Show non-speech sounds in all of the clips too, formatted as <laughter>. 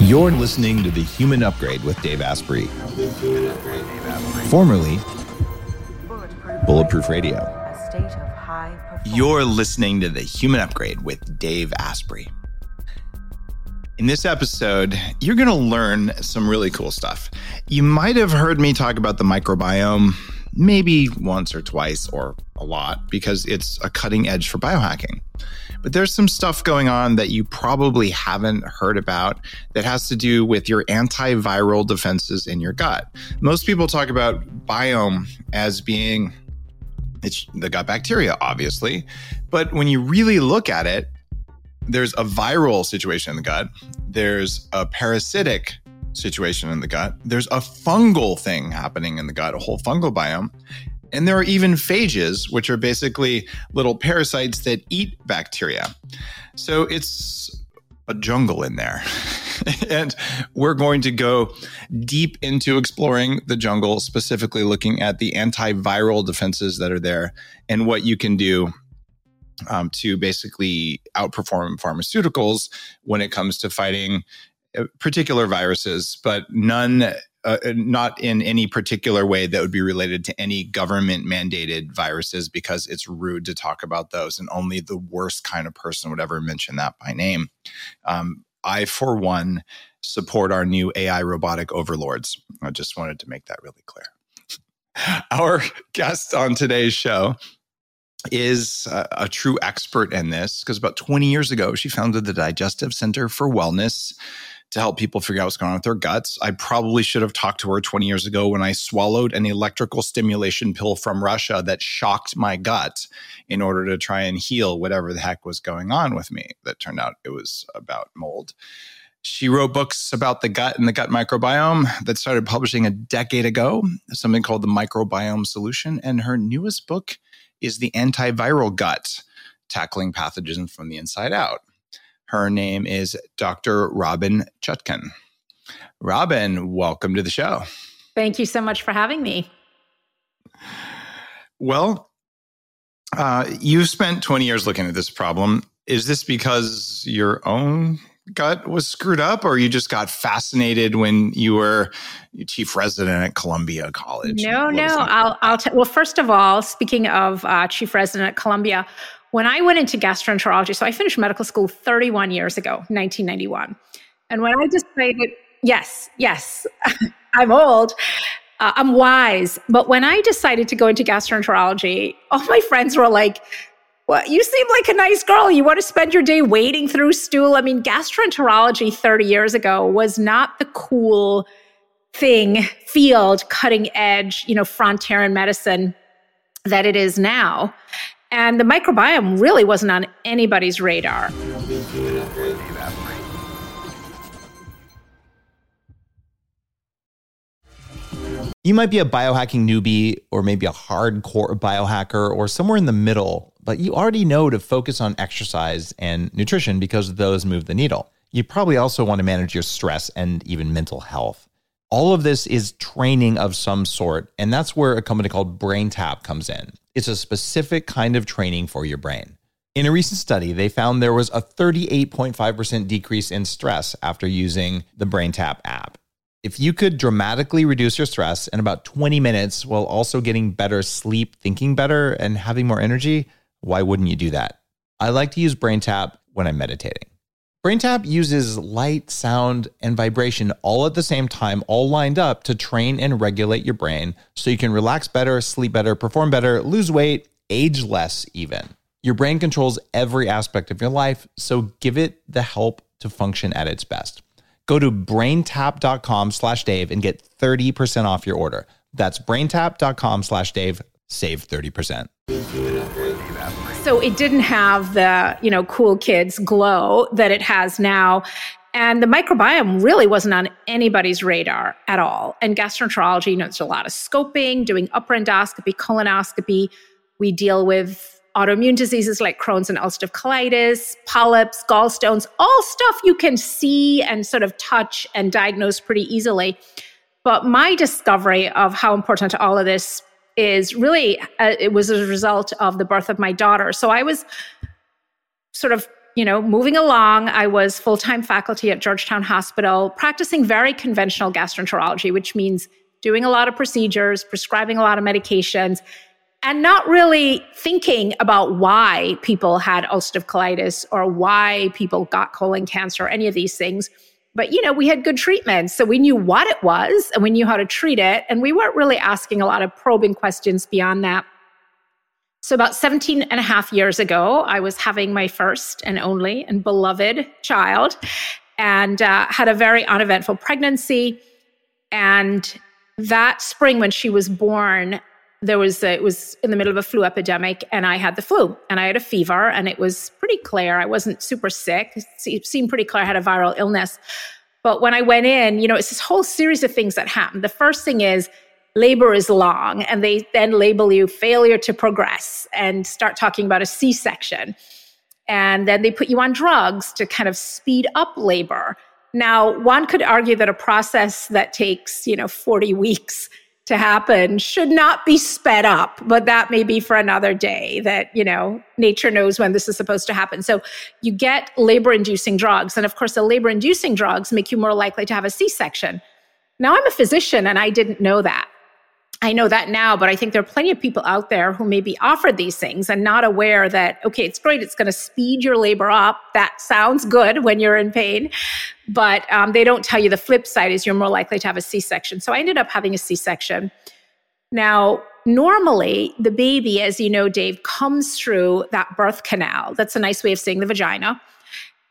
You're listening to The Human Upgrade with Dave Asprey, formerly Bulletproof Radio. You're listening to The Human Upgrade with Dave Asprey. In this episode, you're going to learn some really cool stuff. You might have heard me talk about the microbiome maybe once or twice or a lot because it's a cutting edge for biohacking. But there's some stuff going on that you probably haven't heard about that has to do with your antiviral defenses in your gut. Most people talk about biome as being it's the gut bacteria, obviously. But when you really look at it, there's a viral situation in the gut, there's a parasitic situation in the gut, there's a fungal thing happening in the gut, a whole fungal biome. And there are even phages, which are basically little parasites that eat bacteria. So it's a jungle in there. <laughs> and we're going to go deep into exploring the jungle, specifically looking at the antiviral defenses that are there and what you can do um, to basically outperform pharmaceuticals when it comes to fighting uh, particular viruses, but none uh, not in any particular way that would be related to any government mandated viruses because it's rude to talk about those and only the worst kind of person would ever mention that by name. Um, I, for one, support our new AI robotic overlords. I just wanted to make that really clear. <laughs> Our guest on today's show is a, a true expert in this because about 20 years ago, she founded the Digestive Center for Wellness to help people figure out what's going on with their guts. I probably should have talked to her 20 years ago when I swallowed an electrical stimulation pill from Russia that shocked my gut in order to try and heal whatever the heck was going on with me. That turned out it was about mold. She wrote books about the gut and the gut microbiome that started publishing a decade ago, something called The Microbiome Solution. And her newest book is The Antiviral Gut Tackling Pathogens from the Inside Out. Her name is Dr. Robynne Chutkan. Robynne, welcome to the show. Thank you so much for having me. Well, uh, you've spent 20 years looking at this problem. Is this because your own gut was screwed up, or you just got fascinated when you were chief resident at Columbia College? No, no. I'll, I'll t- well, first of all, speaking of uh, chief resident at Columbia, when I went into gastroenterology, so I finished medical school 31 years ago, 1991. And when I decided, yes, yes, <laughs> I'm old, uh, I'm wise. But when I decided to go into gastroenterology, all my friends were like, well, you seem like a nice girl. You want to spend your day wading through stool. I mean, gastroenterology 30 years ago was not the cool thing, field, cutting edge, you know, frontier in medicine that it is now. And the microbiome really wasn't on anybody's radar. You might be a biohacking newbie or maybe a hardcore biohacker or somewhere in the middle, but you already know to focus on exercise and nutrition because those move the needle. You probably also want to manage your stress and even mental health. All of this is training of some sort, and that's where a company called BrainTap comes in. It's a specific kind of training for your brain. In a recent study, they found there was a 38.5% decrease in stress after using the BrainTap app. If you could dramatically reduce your stress in about 20 minutes while also getting better sleep, thinking better, and having more energy, why wouldn't you do that? I like to use BrainTap when I'm meditating. BrainTap uses light, sound, and vibration all at the same time, all lined up to train and regulate your brain so you can relax better, sleep better, perform better, lose weight, age less, even. Your brain controls every aspect of your life, so give it the help to function at its best. Go to braintap.com slash Dave and get 30% off your order. That's braintap.com slash Dave. Save 30% so it didn't have the you know cool kids glow that it has now. And the microbiome really wasn't on anybody's radar at all. And gastroenterology you know there's a lot of scoping doing upper endoscopy colonoscopy. We deal with autoimmune diseases like crohn's and ulcerative colitis polyps gallstones all stuff you can see and sort of touch and diagnose pretty easily. But my discovery of how important all of this is really uh, it was a result of the birth of my daughter. So I was sort of you know, moving along, I was full time faculty at Georgetown Hospital, practicing very conventional gastroenterology, which means doing a lot of procedures, prescribing a lot of medications, and not really thinking about why people had ulcerative colitis or why people got colon cancer or any of these things. But, you know, we had good treatments. So we knew what it was and we knew how to treat it. And we weren't really asking a lot of probing questions beyond that. So, about 17 and a half years ago, I was having my first and only and beloved child and uh, had a very uneventful pregnancy. And that spring, when she was born, there was a, it was in the middle of a flu epidemic and i had the flu and i had a fever and it was pretty clear. I wasn't super sick. It seemed pretty clear i had a viral illness. But when i went in you know it's this whole series of things that happened the first thing is labor is long and they then label you failure to progress and start talking about a c-section. And then they put you on drugs to kind of speed up labor. Now one could argue that a process that takes you know 40 weeks to happen should not be sped up but that may be for another day that you know nature knows when this is supposed to happen. So you get labor inducing drugs and of course the labor inducing drugs make you more likely to have a c-section. Now i'm a physician and i didn't know that I know that now, but I think there are plenty of people out there who may be offered these things and not aware that, okay, it's great, it's going to speed your labor up. That sounds good when you're in pain, but um, they don't tell you the flip side is you're more likely to have a C section. So I ended up having a C section. Now, normally, the baby, as you know, Dave, comes through that birth canal. That's a nice way of saying the vagina.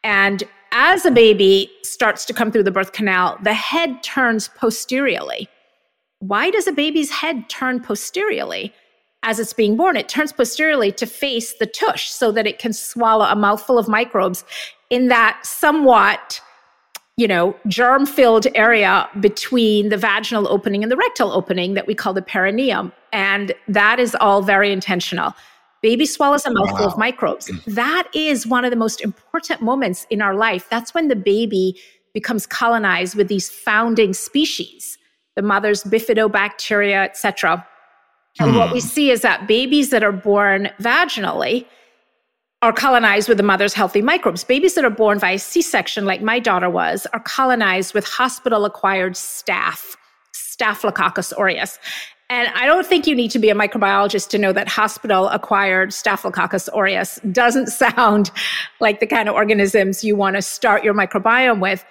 And as a baby starts to come through the birth canal, the head turns posteriorly why does a baby's head turn posteriorly as it's being born? It turns posteriorly to face the tush so that it can swallow a mouthful of microbes in that somewhat you know, germ filled area between the vaginal opening and the rectal opening that we call the perineum. And that is all very intentional. Baby swallows a mouthful wow. of microbes. Mm. That is one of the most important moments in our life. That's when the baby becomes colonized with these founding species the mother's bifidobacteria, etc. And what we hmm. see is that babies that are born vaginally are colonized with the mother's healthy microbes. Babies that are born via C section, like my daughter was, are colonized with hospital acquired staph, Staphylococcus aureus. And I don't think you need to be a microbiologist to know that hospital acquired Staphylococcus aureus doesn't <laughs> sound like the kind of organisms you want to start your microbiome with.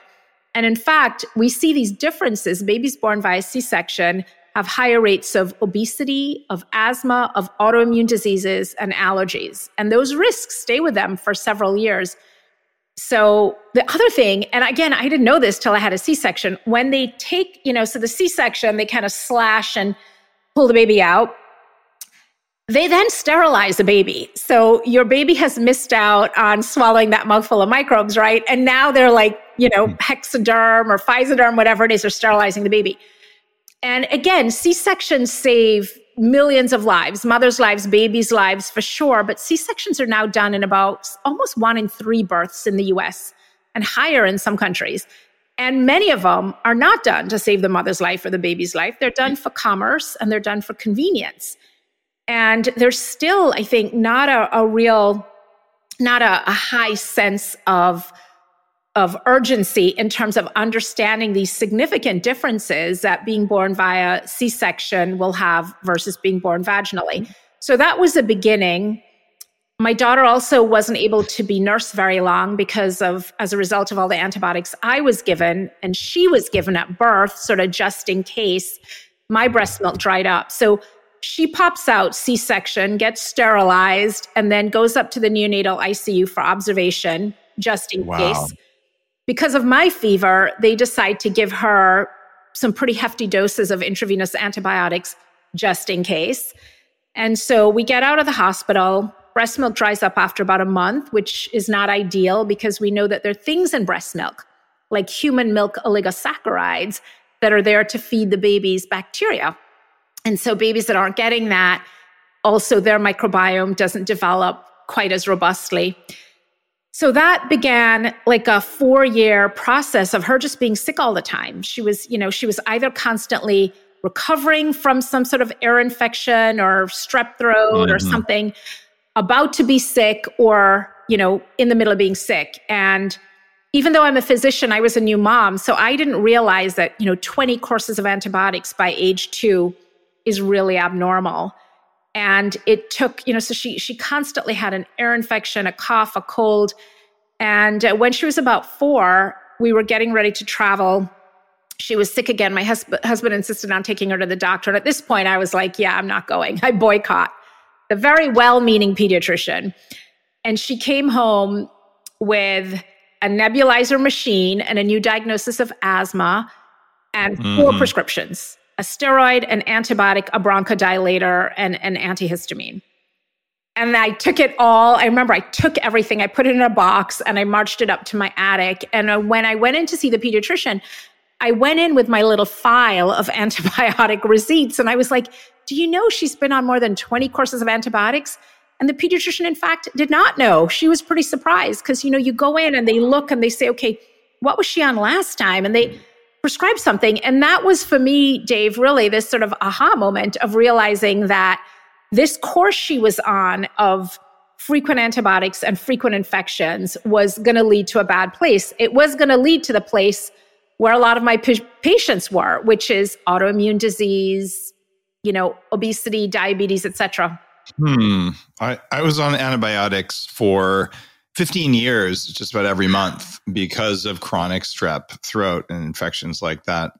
And in fact, we see these differences. Babies born via C section have higher rates of obesity, of asthma, of autoimmune diseases, and allergies. And those risks stay with them for several years. So the other thing, and again, I didn't know this till I had a C section. When they take, you know, so the C section, they kind of slash and pull the baby out. They then sterilize the baby. So your baby has missed out on swallowing that mouthful of microbes, right? And now they're like, you know, hmm. Hexiderm or Physoderm, whatever it is, they're sterilizing the baby. And again, C sections save millions of lives, mothers' lives, babies' lives for sure. But C sections are now done in about almost one in three births in the US and higher in some countries. And many of them are not done to save the mother's life or the baby's life. They're done for commerce and they're done for convenience. And there's still, I think, not a, a real, not a, a high sense of, of urgency in terms of understanding these significant differences that being born via C section will have versus being born vaginally. So that was the beginning. My daughter also wasn't able to be nursed very long because of, as a result of all the antibiotics I was given, and she was given at birth, sort of just in case my breast milk dried up. So she pops out C section, gets sterilized, and then goes up to the neonatal ICU for observation just in wow. case. Because of my fever, they decide to give her some pretty hefty doses of intravenous antibiotics just in case. And so we get out of the hospital. Breast milk dries up after about a month, which is not ideal because we know that there are things in breast milk, like human milk oligosaccharides, that are there to feed the baby's bacteria. And so babies that aren't getting that, also their microbiome doesn't develop quite as robustly. So that began like a four year process of her just being sick all the time. She was, you know, she was either constantly recovering from some sort of ear infection or strep throat mm-hmm. or something, about to be sick, or you know, in the middle of being sick. And even though I'm a physician, I was a new mom. So I didn't realize that, you know, 20 courses of antibiotics by age two is really abnormal. And it took, you know, so she she constantly had an ear infection, a cough, a cold. And uh, when she was about four, we were getting ready to travel. She was sick again. My hus- husband insisted on taking her to the doctor. And at this point, I was like, yeah, I'm not going. I boycott. The very well meaning pediatrician. And she came home with a nebulizer machine and a new diagnosis of asthma and mm-hmm. four prescriptions a steroid, an antibiotic, a bronchodilator, and an antihistamine. And I took it all. I remember I took everything, I put it in a box, and I marched it up to my attic. And uh, when I went in to see the pediatrician, I went in with my little file of <laughs> antibiotic receipts. And I was like, Do you know she's been on more than 20 courses of antibiotics? And the pediatrician, in fact, did not know. She was pretty surprised because, you know, you go in and they look and they say, okay, what was she on last time? And they prescribe something. And that was for me, Dave, really this sort of aha moment of realizing that this course she was on of frequent antibiotics and frequent infections was going to lead to a bad place. It was going to lead to the place where a lot of my p- patients were, which is autoimmune disease, you know, obesity, diabetes, etc. Hmm. I, I was on antibiotics for 15 years, just about every month, because of chronic strep throat and infections like that.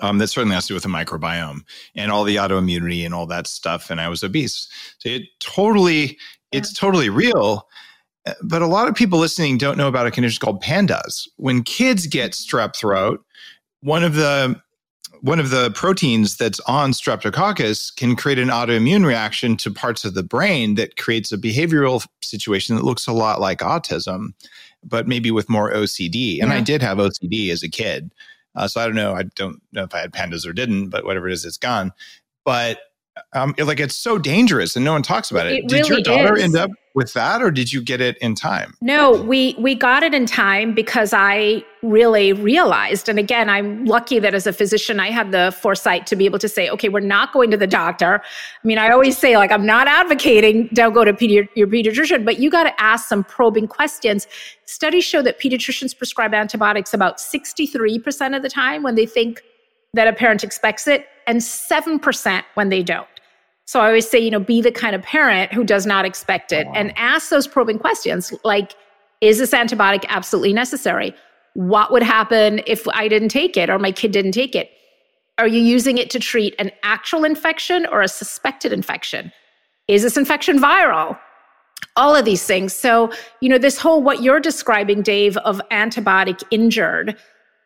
Um, that certainly has to do with the microbiome and all the autoimmunity and all that stuff. And I was obese. So it totally, it's totally real. But a lot of people listening don't know about a condition called PANDAS. When kids get strep throat, one of the one of the proteins that's on streptococcus can create an autoimmune reaction to parts of the brain that creates a behavioral situation that looks a lot like autism, but maybe with more OCD. And yeah. I did have OCD as a kid. Uh, so I don't know. I don't know if I had pandas or didn't, but whatever it is, it's gone. But um, like it's so dangerous and no one talks about it. it did really your daughter is. end up with that or did you get it in time? No, we we got it in time because I really realized and again I'm lucky that as a physician I had the foresight to be able to say okay, we're not going to the doctor. I mean, I always say like I'm not advocating don't go to pedi- your pediatrician, but you got to ask some probing questions. Studies show that pediatricians prescribe antibiotics about 63% of the time when they think that a parent expects it and 7% when they don't. So I always say, you know, be the kind of parent who does not expect it oh, and ask those probing questions like, is this antibiotic absolutely necessary? What would happen if I didn't take it or my kid didn't take it? Are you using it to treat an actual infection or a suspected infection? Is this infection viral? All of these things. So, you know, this whole what you're describing, Dave, of antibiotic injured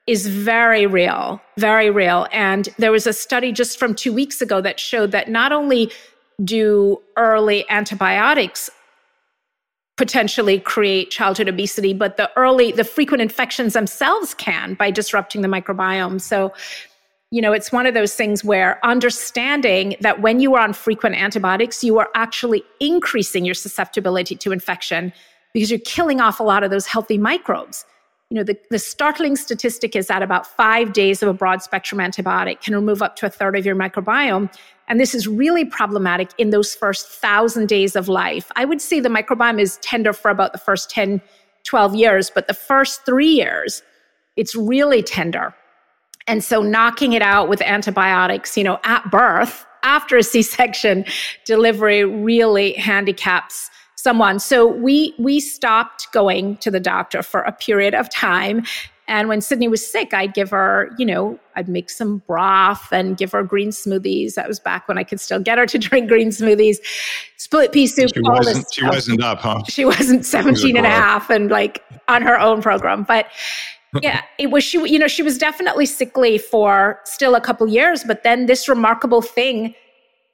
is very real, very real. And there was a study just from two weeks ago that showed that not only do early antibiotics potentially create childhood obesity, but the early, the frequent infections themselves can by disrupting the microbiome. So, you know, it's one of those things where understanding that when you are on frequent antibiotics, you are actually increasing your susceptibility to infection because you're killing off a lot of those healthy microbes you know, the, the startling statistic is that about five days of a broad spectrum antibiotic can remove up to a third of your microbiome. And this is really problematic in those first thousand days of life. I would say the microbiome is tender for about the first 10, 12 years, but the first three years, it's really tender. And so knocking it out with antibiotics, you know, at birth, after a C section delivery really handicaps someone. So we we stopped going to the doctor for a period of time. And when Sydney was sick, I'd give her, you know, I'd make some broth and give her green smoothies. That was back when I could still get her to <laughs> drink green smoothies, split pea soup. She wasn't, she wasn't up, huh? She wasn't 17 and a half and like on her own program. But yeah, <laughs> it was she, you know, she was definitely sickly for still a couple years. But then this remarkable thing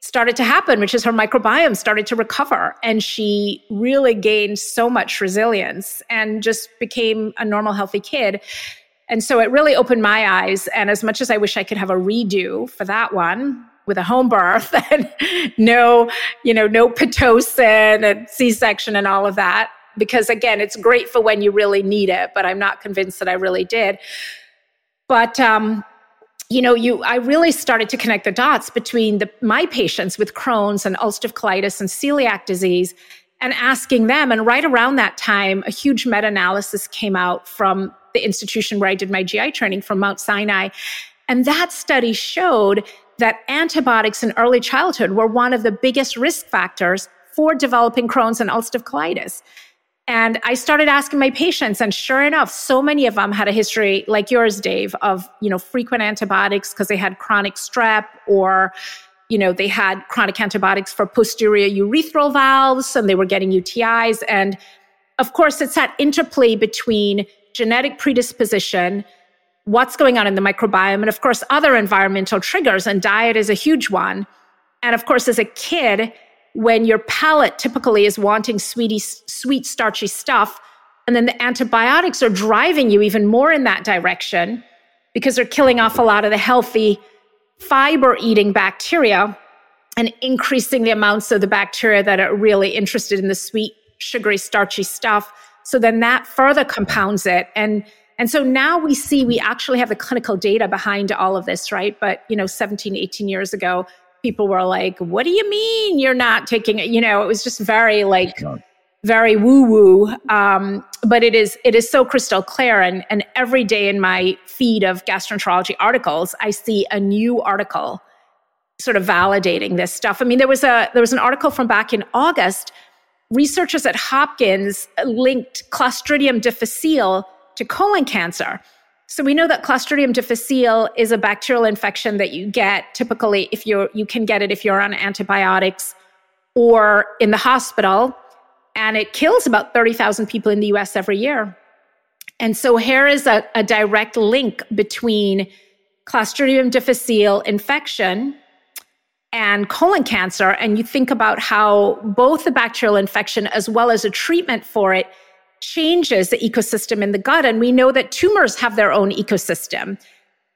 started to happen, which is her microbiome started to recover. And she really gained so much resilience and just became a normal, healthy kid. And so it really opened my eyes. And as much as I wish I could have a redo for that one, with a home birth <laughs> and no, you know, no pitocin and C-section and all of that. Because again, it's great for when you really need it, but I'm not convinced that I really did. But um, you know, you I really started to connect the dots between the, my patients with Crohn's and ulcerative colitis and celiac disease and asking them. And right around that time, a huge meta analysis came out from the institution where I did my GI training from Mount Sinai. And that study showed that antibiotics in early childhood were one of the biggest risk factors for developing Crohn's and ulcerative colitis. And I started asking my patients, and sure enough, so many of them had a history like yours, Dave, of you know frequent antibiotics because they had chronic strep or you know they had chronic antibiotics for posterior urethral valves and they were getting UTIs. And of course, it's that interplay between genetic predisposition, what's going on in the microbiome, and of course, other environmental triggers. And diet is a huge one. And of course, as a kid, when your palate typically is wanting sweetie, sweet, starchy stuff, and then the antibiotics are driving you even more in that direction because they're killing off a lot of the healthy fiber eating bacteria and increasing the amounts of the bacteria that are really interested in the sweet, sugary, starchy stuff. So then that further compounds it. And and so now we see we actually have the clinical data behind all of this, right? But you know, 17, 18 years ago, people were like, what do you mean you're not taking it? You know, it was just very like, very woo woo. Um, but it is, it is so crystal clear. And, and every day in my feed of gastroenterology articles, I see a new article sort of validating this stuff. I mean, there was a, there was an article from back in August. Researchers at Hopkins linked Clostridium difficile to colon cancer. So we know that Clostridium difficile is a bacterial infection that you get typically if you're you can get it if you're on antibiotics or in the hospital and it kills about 30,000 people in the US every year. And so here is a, a direct link between Clostridium difficile infection and colon cancer and you think about how both the bacterial infection as well as a treatment for it changes the ecosystem in the gut. And we know that tumors have their own ecosystem.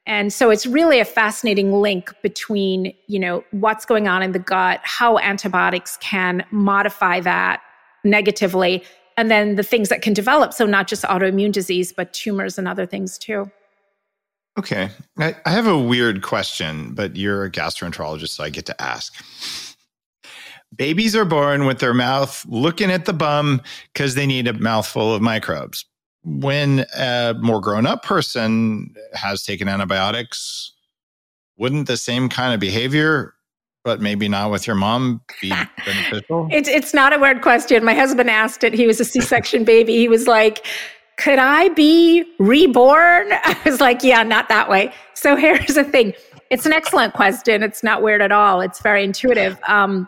And so it's really a fascinating link between, you know, what's going on in the gut, how antibiotics can modify that negatively, and then the things that can develop. So not just autoimmune disease, but tumors and other things too. Okay. I, I have a weird question, but you're a gastroenterologist, so I get to ask. Babies are born with their mouth looking at the bum because they need a mouthful of microbes. When a more grown up person has taken antibiotics, wouldn't the same kind of behavior, but maybe not with your mom, be <laughs> beneficial? It's, it's not a weird question. My husband asked it. He was a C section baby. He was like, could I be reborn? <laughs> I was like, yeah, not that way. So <laughs> here's the thing. It's an excellent question. It's not weird at all. It's very intuitive. Um,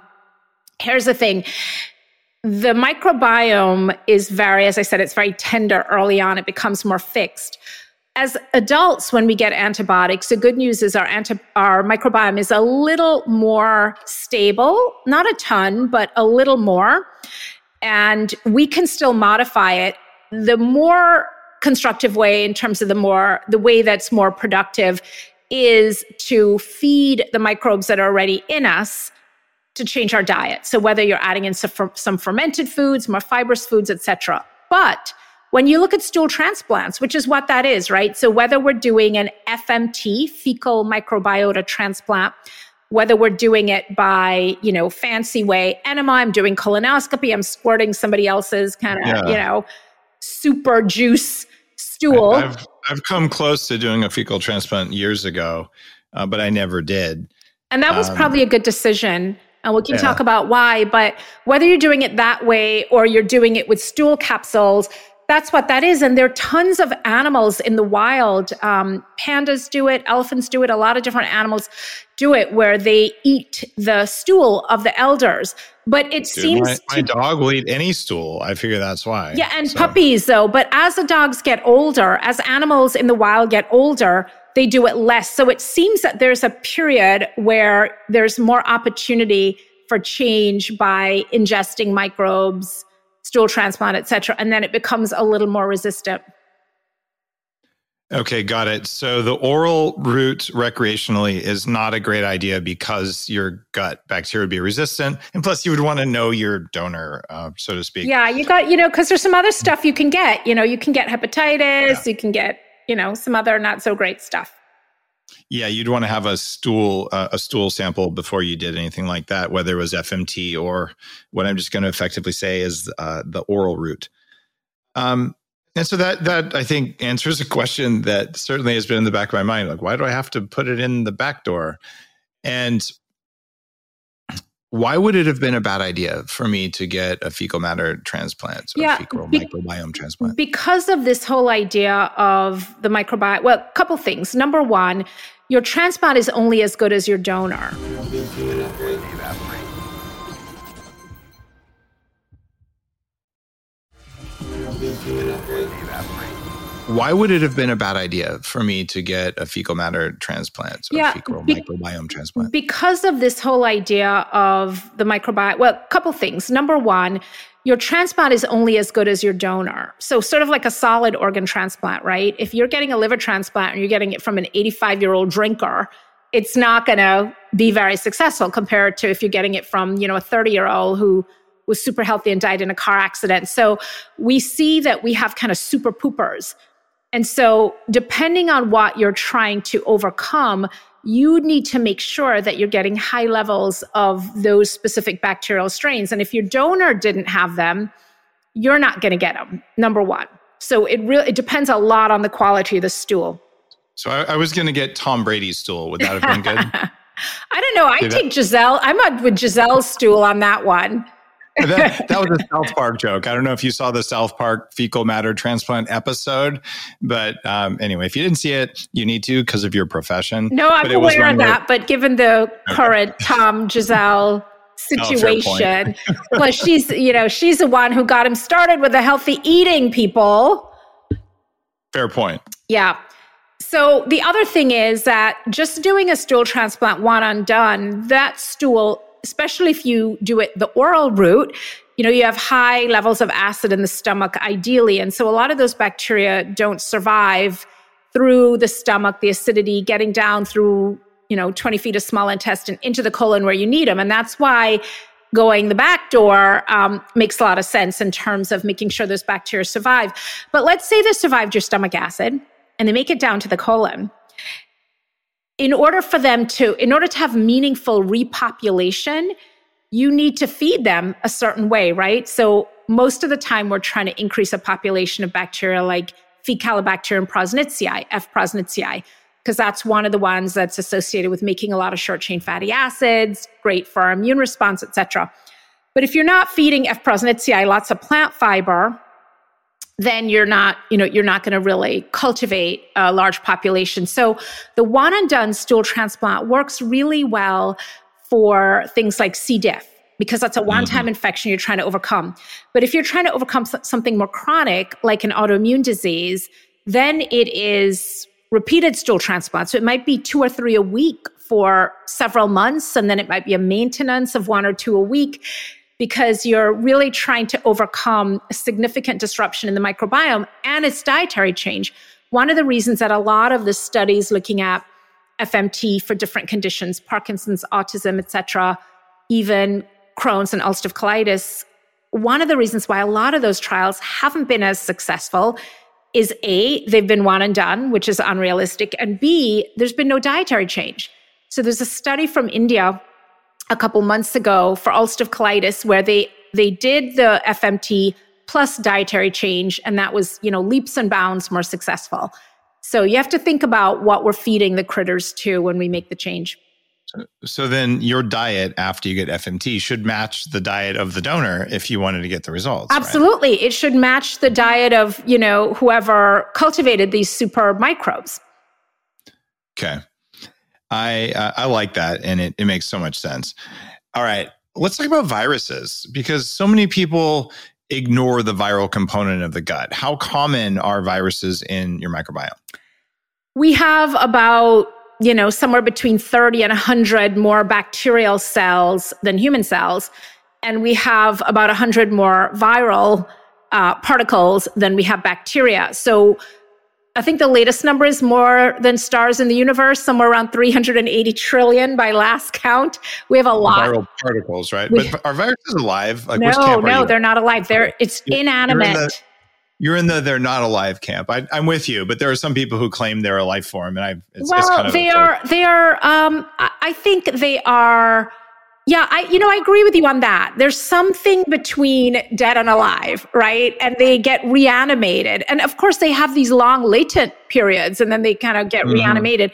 here's the thing the microbiome is very, as I said, it's very tender early on. It becomes more fixed. As adults, when we get antibiotics, the good news is our, anti- our microbiome is a little more stable, not a ton, but a little more. And we can still modify it. The more constructive way, in terms of the more, the way that's more productive, is to feed the microbes that are already in us to change our diet. So whether you're adding in some, some fermented foods, more fibrous foods, etc. But when you look at stool transplants, which is what that is, right? So whether we're doing an FMT, fecal microbiota transplant, whether we're doing it by, you know, fancy way enema, I'm doing colonoscopy, I'm squirting somebody else's kind of, yeah. you know, super juice stool. I've, I've come close to doing a fecal transplant years ago, uh, but I never did. And that was um, probably a good decision and we can yeah. talk about why. But whether you're doing it that way or you're doing it with stool capsules, that's what that is. And there are tons of animals in the wild. Um, pandas do it, elephants do it, a lot of different animals do it where they eat the stool of the elders. But it Dude, seems my, my to, dog will eat any stool. I figure that's why. Yeah, and so. puppies though. But as the dogs get older, as animals in the wild get older, they do it less. So it seems that there's a period where there's more opportunity for change by ingesting microbes, stool transplant, et cetera, and then it becomes a little more resistant. Okay, got it. So the oral route recreationally is not a great idea because your gut bacteria would be resistant, and plus you would want to know your donor, uh, so to speak. Yeah, you got you know because there's some other stuff you can get. You know, you can get hepatitis, yeah. you can get you know, some other not so great stuff. Yeah, you'd want to have a stool uh, a stool sample before you did anything like that, whether it was FMT or what I'm just going to effectively say is uh, the oral route. Um, and so that that I think answers a question that certainly has been in the back of my mind. Like, why do I have to put it in the back door? And why would it have been a bad idea for me to get a fecal matter transplant or yeah, fecal be- microbiome transplant? Because of this whole idea of the microbiome. Well, a couple things. Number one, your transplant is only as good as your donor. Why would it have been a bad idea for me to get a fecal matter transplant or yeah, fecal be- microbiome transplant? Because of this whole idea of the microbiome. Well, a couple things. Number one, your transplant is only as good as your donor. So, sort of like a solid organ transplant, right? If you're getting a liver transplant and you're getting it from an 85 year old drinker, it's not going to be very successful compared to if you're getting it from, you know, a 30 year old who was super healthy and died in a car accident. So, we see that we have kind of super poopers and so, depending on what you're trying to overcome, you need to make sure that you're getting high levels of those specific bacterial strains. And if your donor didn't have them, you're not going to get them, number one. So it really it depends a lot on the quality of the stool. So I, I was going to get Tom Brady's stool. Would that have been good? <laughs> I don't know. I take Gisele. I'm up with Gisele's stool on that one that, that, was a South Park joke. I don't know if you saw the South Park fecal matter transplant episode, but um, anyway, if you didn't see it, you need to because of your profession. No, I'm aware of that. But given the current <laughs> Tom Gisele oh, situation, oh, plus she's you know she's the one who got him started with the healthy eating. People. Fair point. Yeah. So the other thing is that just doing a stool transplant one and done, that stool especially if you do it the oral route, you know, you have high levels of acid in the stomach, ideally. And so a lot of those bacteria don't survive through the stomach, the acidity getting down through, you know, 20 feet of small intestine into the colon where you need them. And that's why going the back door um, makes a lot of sense in terms of making sure those bacteria survive. But let's say they survived your stomach acid and they make it down to the colon in order for them to, in order to have meaningful repopulation, you need to feed them a certain way, right? So most of the time we're trying to increase a population of bacteria like Faecalibacterium prausnitzii, F. prausnitzii, because that's one of the ones that's associated with making a lot of short chain fatty acids, great for our immune response, etc. But if you're not feeding F. prausnitzii lots of plant fiber, then you're not, you know, you're not going to really cultivate a large population. So the one and done stool transplant works really well for things like C. diff because that's a one time mm-hmm. infection you're trying to overcome. But if you're trying to overcome something more chronic, like an autoimmune disease, then it is repeated stool transplant. So it might be two or three a week for several months, and then it might be a maintenance of one or two a week because you're really trying to overcome significant disruption in the microbiome and its dietary change. One of the reasons that a lot of the studies looking at FMT for different conditions, Parkinson's, autism, etc., even Crohn's and ulcerative colitis, one of the reasons why a lot of those trials haven't been as successful is A, they've been one and done, which is unrealistic, and B, there's been no dietary change. So there's a study from India a couple months ago for ulcerative colitis where they they did the FMT plus dietary change and that was, you know, leaps and bounds more successful. So you have to think about what we're feeding the critters to when we make the change. So then your diet after you get FMT should match the diet of the donor if you wanted to get the results. Absolutely. Right? It should match the diet of, you know, whoever cultivated these super microbes. Okay. I uh, I like that, and it, it makes so much sense. All right, let's talk about viruses because so many people ignore the viral component of the gut. How common are viruses in your microbiome? We have about you know somewhere between 30 and 100 more bacterial cells than human cells and we have about 100 more viral uh, particles than we have bacteria so I think the latest number is more than stars in the universe, somewhere around 380 trillion by last count. We have a lot. Viral particles, right? We, but are viruses alive? Like, no, no, they're not alive. They're it's you're, inanimate. You're in, the, you're in the they're not alive camp. I, am with you, but there are some people who claim they're a life form, and I. It's, well, it's kind of they are. They are. Um, I think they are. Yeah, I you know I agree with you on that. There's something between dead and alive, right? And they get reanimated. And of course they have these long latent periods and then they kind of get mm-hmm. reanimated.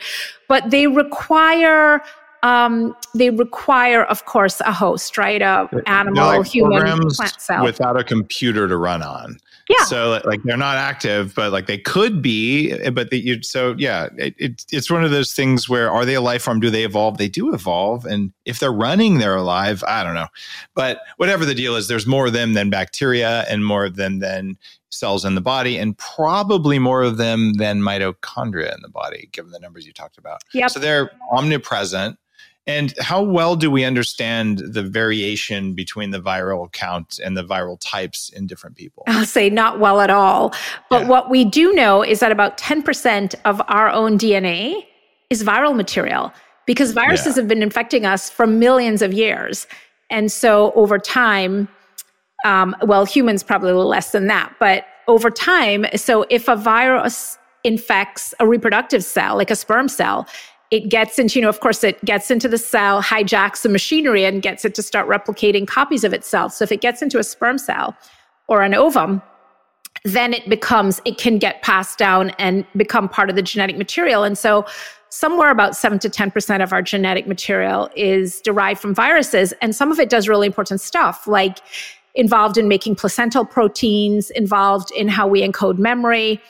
But they require um, they require, of course, a host, right? A animal, like human, plant cell. Without a computer to run on. Yeah. So like they're not active, but like they could be. Eh, but the, you, so yeah, it, it, it's one of those things where are they a life form? Do they evolve? They do evolve, and if they're running, they're alive. I don't know, but whatever the deal is, there's more of them than bacteria, and more of them than cells in the body, and probably more of them than mitochondria in the body, given the numbers you talked about. Yeah. So they're omnipresent and how well do we understand the variation between the viral count and the viral types in different people? I'll say not well at all. But yeah. what we do know is that about 10% of our own DNA is viral material because viruses yeah. have been infecting us for millions of years. And so over time, um, well, humans probably a little less than that, but over time, so if a virus infects a reproductive cell, like a sperm cell, it gets into, you know, of course, it gets into the cell, hijacks the machinery, and gets it to start replicating copies of itself. So if it gets into a sperm cell or an ovum, then it becomes, it can get passed down and become part of the genetic material. And so somewhere about 7 to 10% of our genetic material is derived from viruses. And some of it does really important stuff, like involved in making placental proteins, involved in how we encode memory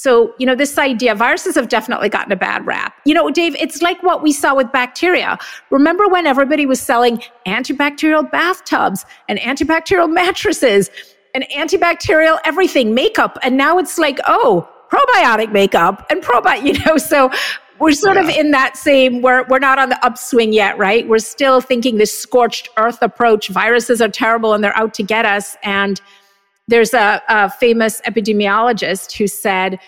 so, you know, this idea, viruses have definitely gotten a bad rap. You know, Dave, it's like what we saw with bacteria. Remember when everybody was selling antibacterial bathtubs and antibacterial <laughs> mattresses and antibacterial everything, makeup, and now it's like, oh, probiotic makeup and probiotic, <laughs> you know, so we're sort yeah. of in that same we're we're not on the upswing yet right we're still thinking this scorched earth approach viruses are terrible and they're out to get us and there's a, a famous epidemiologist who said,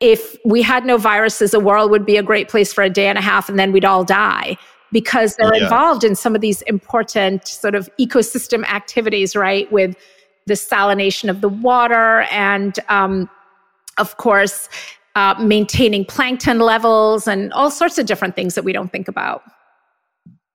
if we had no viruses, the world would be a great place for a day and a half and then we'd all die because they're yeah. involved in some of these important sort of ecosystem activities, right? With the salination of the water and, um, of course, uh, maintaining plankton levels and all sorts of different things that we don't think about.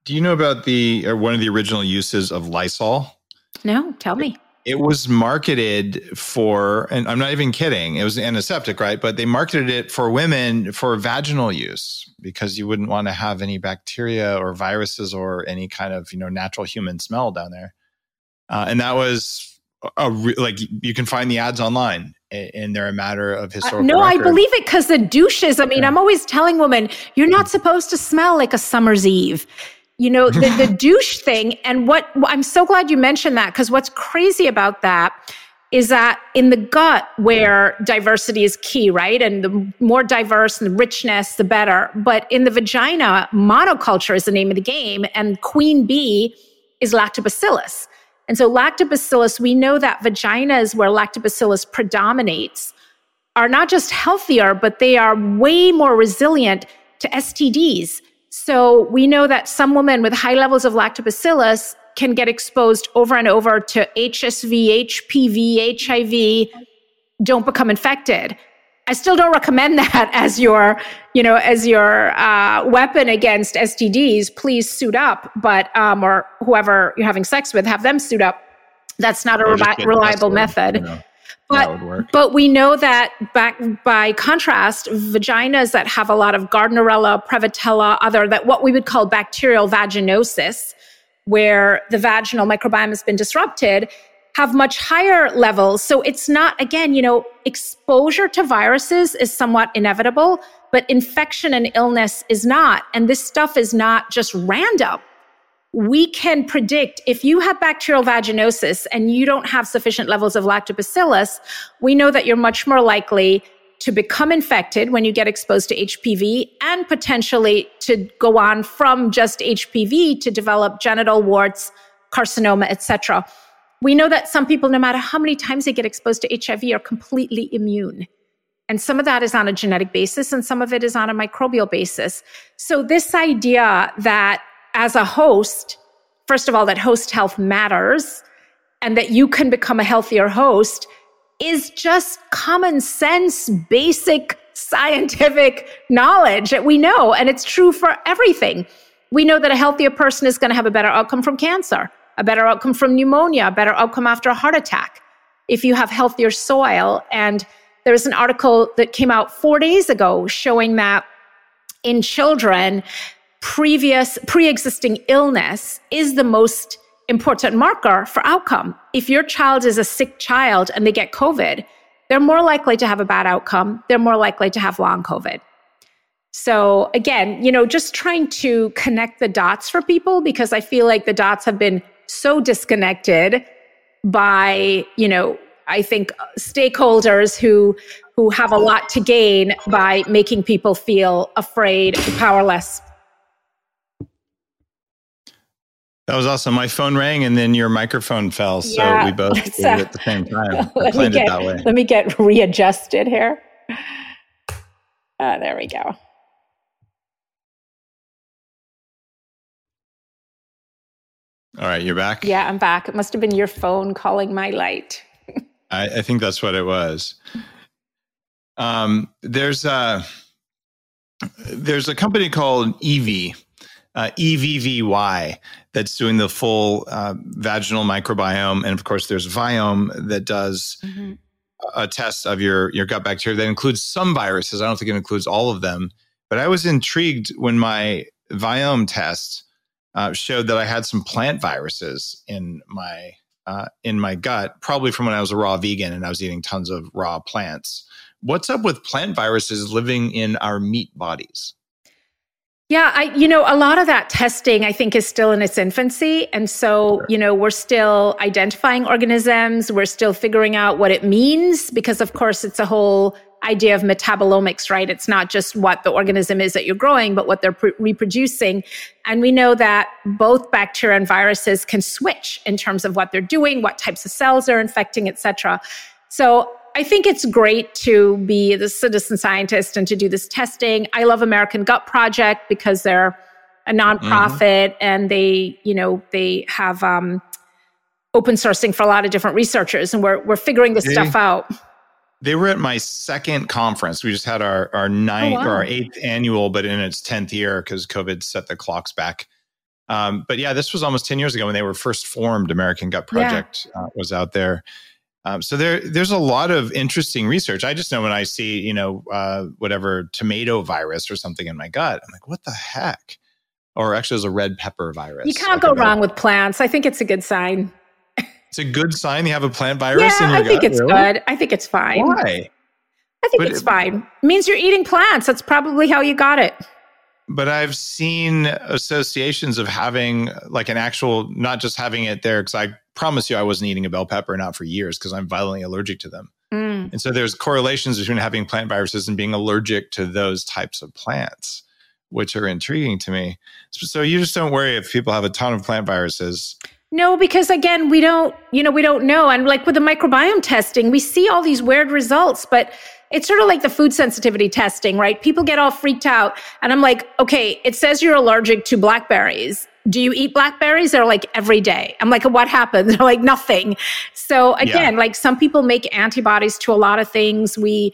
Do you know about the or one of the original uses of Lysol? No, tell me it was marketed for, and I'm not even kidding, it was antiseptic, right? But they marketed it for women for vaginal use because you wouldn't want to have any bacteria or viruses or any kind of, you know, natural human smell down there. Uh, and that was a re- like you can find the ads online and they're a matter of historical. Uh, no, record. I believe it because the douches. I mean, I'm always telling women, you're not supposed to smell like a summer's eve you know the, the <laughs> douche thing. And what i'm so glad you mentioned that because what's crazy about that is that in the gut where diversity is key right? And the more diverse and the richness the better. But in the vagina monoculture is the name of the game and queen bee is lactobacillus. And so lactobacillus we know that vaginas where lactobacillus predominates are not just healthier but they are way more resilient to stds so we know that some women with high levels of lactobacillus can get exposed over and over to HSV, HPV, HIV, don't become infected. I still don't recommend <laughs> that as your, you know, as your uh, weapon against STDs. Please suit up, but um, or whoever you're having sex with, have them suit up. That's not a re- reliable method. You know but, but we know that back by contrast, vaginas that have a lot of Gardnerella, Prevotella, other that what we would call bacterial vaginosis, where the vaginal microbiome has been disrupted, have much higher levels. So it's not, again, you know, exposure to viruses is somewhat inevitable, but infection and illness is not. And this stuff is not just random we can predict if you have bacterial vaginosis and you don't have sufficient levels of lactobacillus, we know that you're much more likely to become infected when you get exposed to HPV and potentially to go on from just HPV to develop genital warts, carcinoma, etc. We know that some people, no matter how many times they get exposed to HIV, are completely immune. And some of that is on a genetic basis and some of it is on a microbial basis. So this idea that as a host, first of all, that host health matters and that you can become a healthier host is just common sense, basic scientific knowledge that we know. And it's true for everything. We know that a healthier person is going to have a better outcome from cancer, a better outcome from pneumonia, a better outcome after a heart attack. If you have healthier soil. And there's an article that came out four days ago showing that in children, previous pre-existing illness is the most important marker for outcome. If your child is a sick child and they get COVID, they're more likely to have a bad outcome. They're more likely to have long COVID. So again, you know, just trying to connect the dots for people because I feel like the dots have been so disconnected by, you know, I think stakeholders who who have a lot to gain by making people feel afraid powerless. That was awesome. My phone rang and then your microphone fell. So yeah, we both <laughs> did uh, it at the same time. <laughs> I planned get, it that way. Let me get readjusted here. Uh, there we go. All right, you're back? Yeah, I'm back. It must have been your phone calling my light. <laughs> I, I, think that's what it was. Um, there's a there's a company called Evvy, uh, EVVY, that's doing the full uh, vaginal microbiome, and of course, there's Viome that does mm-hmm. a test of your your gut bacteria that includes some viruses. I don't think it includes all of them, but I was intrigued when my Viome test uh, showed that I had some plant viruses in my uh, in my gut, probably from when I was a raw vegan and I was eating tons of raw plants. What's up with plant viruses living in our meat bodies? Yeah, I you know, a lot of that testing I think is still in its infancy and so, you know, we're still identifying organisms, we're still figuring out what it means because of course it's a whole idea of metabolomics, right? It's not just what the organism is that you're growing, but what they're pr- reproducing. And we know that both bacteria and viruses can switch in terms of what they're doing, what types of cells they're infecting, et cetera. So I think it's great to be the citizen scientist and to do this testing. I love American Gut Project because they're a nonprofit mm-hmm. and they, you know, they have um, open sourcing for a lot of different researchers, and we're we're figuring this stuff out. They were at my second conference. We just had our our ninth oh, wow. or our eighth annual, but in its tenth year because COVID set the clocks back. Um, but yeah, this was almost ten years ago when they were first formed. American Gut Project yeah. uh, was out there. Um, so there, there's a lot of interesting research. I just know when I see, you know, uh, whatever tomato virus or something in my gut, I'm like, what the heck? Or actually, there's a red pepper virus. You can't go wrong with plants. I think it's a good sign. It's a good sign you have a plant virus. Yeah, I think it's really? good. I think it's fine. Why? I think but it's it, fine. It means you're eating plants. That's probably how you got it. But I've seen associations of having like an actual, not just having it there, because I promise you I wasn't eating a bell pepper not for years because I'm violently allergic to them. Mm. And so there's correlations between having plant viruses and being allergic to those types of plants, which are intriguing to me. So you just don't worry if people have a ton of plant viruses. No, because again, we don't, you know, we don't know. And like with the microbiome testing, we see all these weird results, but it's sort of like the food sensitivity testing, right? People get all freaked out. And I'm like, okay, it says you're allergic to blackberries. Do you eat blackberries? They're like every day. I'm like, what happened? <laughs> They're like nothing. So again, yeah. like some people make antibodies to a lot of things. We,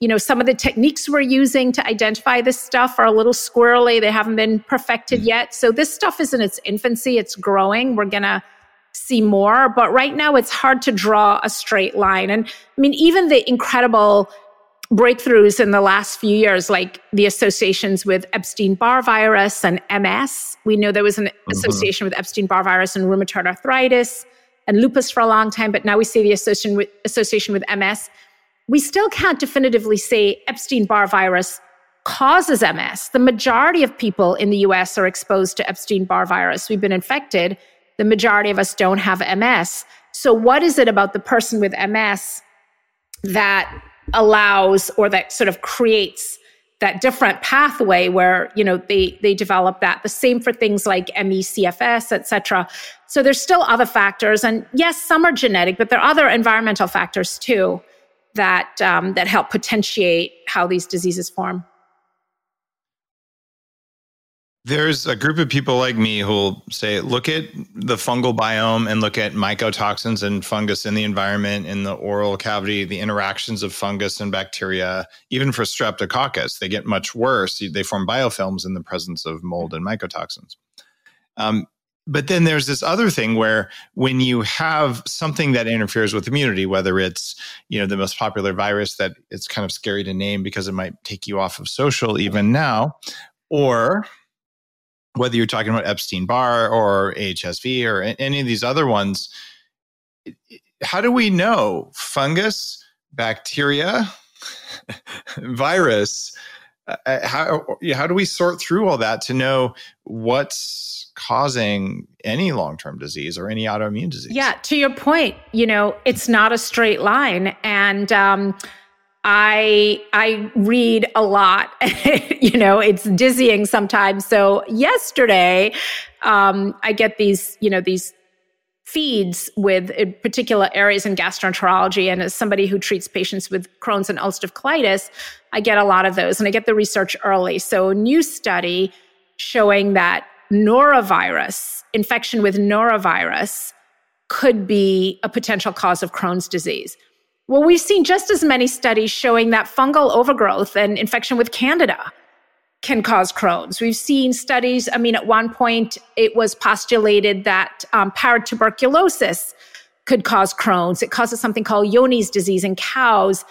you know, some of the techniques we're using to identify this stuff are a little squirrely. They haven't been perfected mm-hmm. yet. So this stuff is in its infancy. It's growing. We're going to see more. But right now, it's hard to draw a straight line. And I mean, even the incredible breakthroughs in the last few years, like the associations with Epstein Barr virus and MS. We know there was an mm-hmm. association with Epstein Barr virus and rheumatoid arthritis and lupus for a long time, but now we see the association with, association with MS we still can't definitively say Epstein Barr virus causes MS. The majority of people in the US are exposed to Epstein Barr virus. We've been infected. The majority of us don't have MS. So, what is it about the person with MS that allows or that sort of creates that different pathway where you know they they develop that. The same for things like ME/CFS et cetera. So there's still other factors. And yes some are genetic but there are other environmental factors too that um, that help potentiate how these diseases form. There's a group of people like me who'll say, look at the fungal biome and look at mycotoxins and fungus in the environment, in the oral cavity, the interactions of fungus and bacteria. Even for streptococcus, they get much worse. They form biofilms in the presence of mold and mycotoxins. Um, but then there's this other thing where when you have something that interferes with immunity whether it's you know the most popular virus that it's kind of scary to name because it might take you off of social even now or whether you're talking about epstein-barr or hsv or any of these other ones how do we know fungus bacteria <laughs> virus uh, uh, how how do we sort through all that to know what's causing any long-term disease or any autoimmune disease. Yeah, to your point, you know, it's not a straight line and um I I read a lot. <laughs> you know, it's dizzying sometimes. So yesterday, um, I get these, you know, these feeds with particular areas in gastroenterology. And as somebody who treats patients with Crohn's and ulcerative colitis, I get a lot of those and I get the research early. So a new study showing that norovirus, infection with norovirus, could be a potential cause of Crohn's disease. Well, we've seen just as many studies showing that fungal overgrowth and infection with Candida can cause Crohn's. We've seen studies, I mean, at one point it was postulated that um, paratuberculosis could cause Crohn's. It causes something called Johne's disease in cows.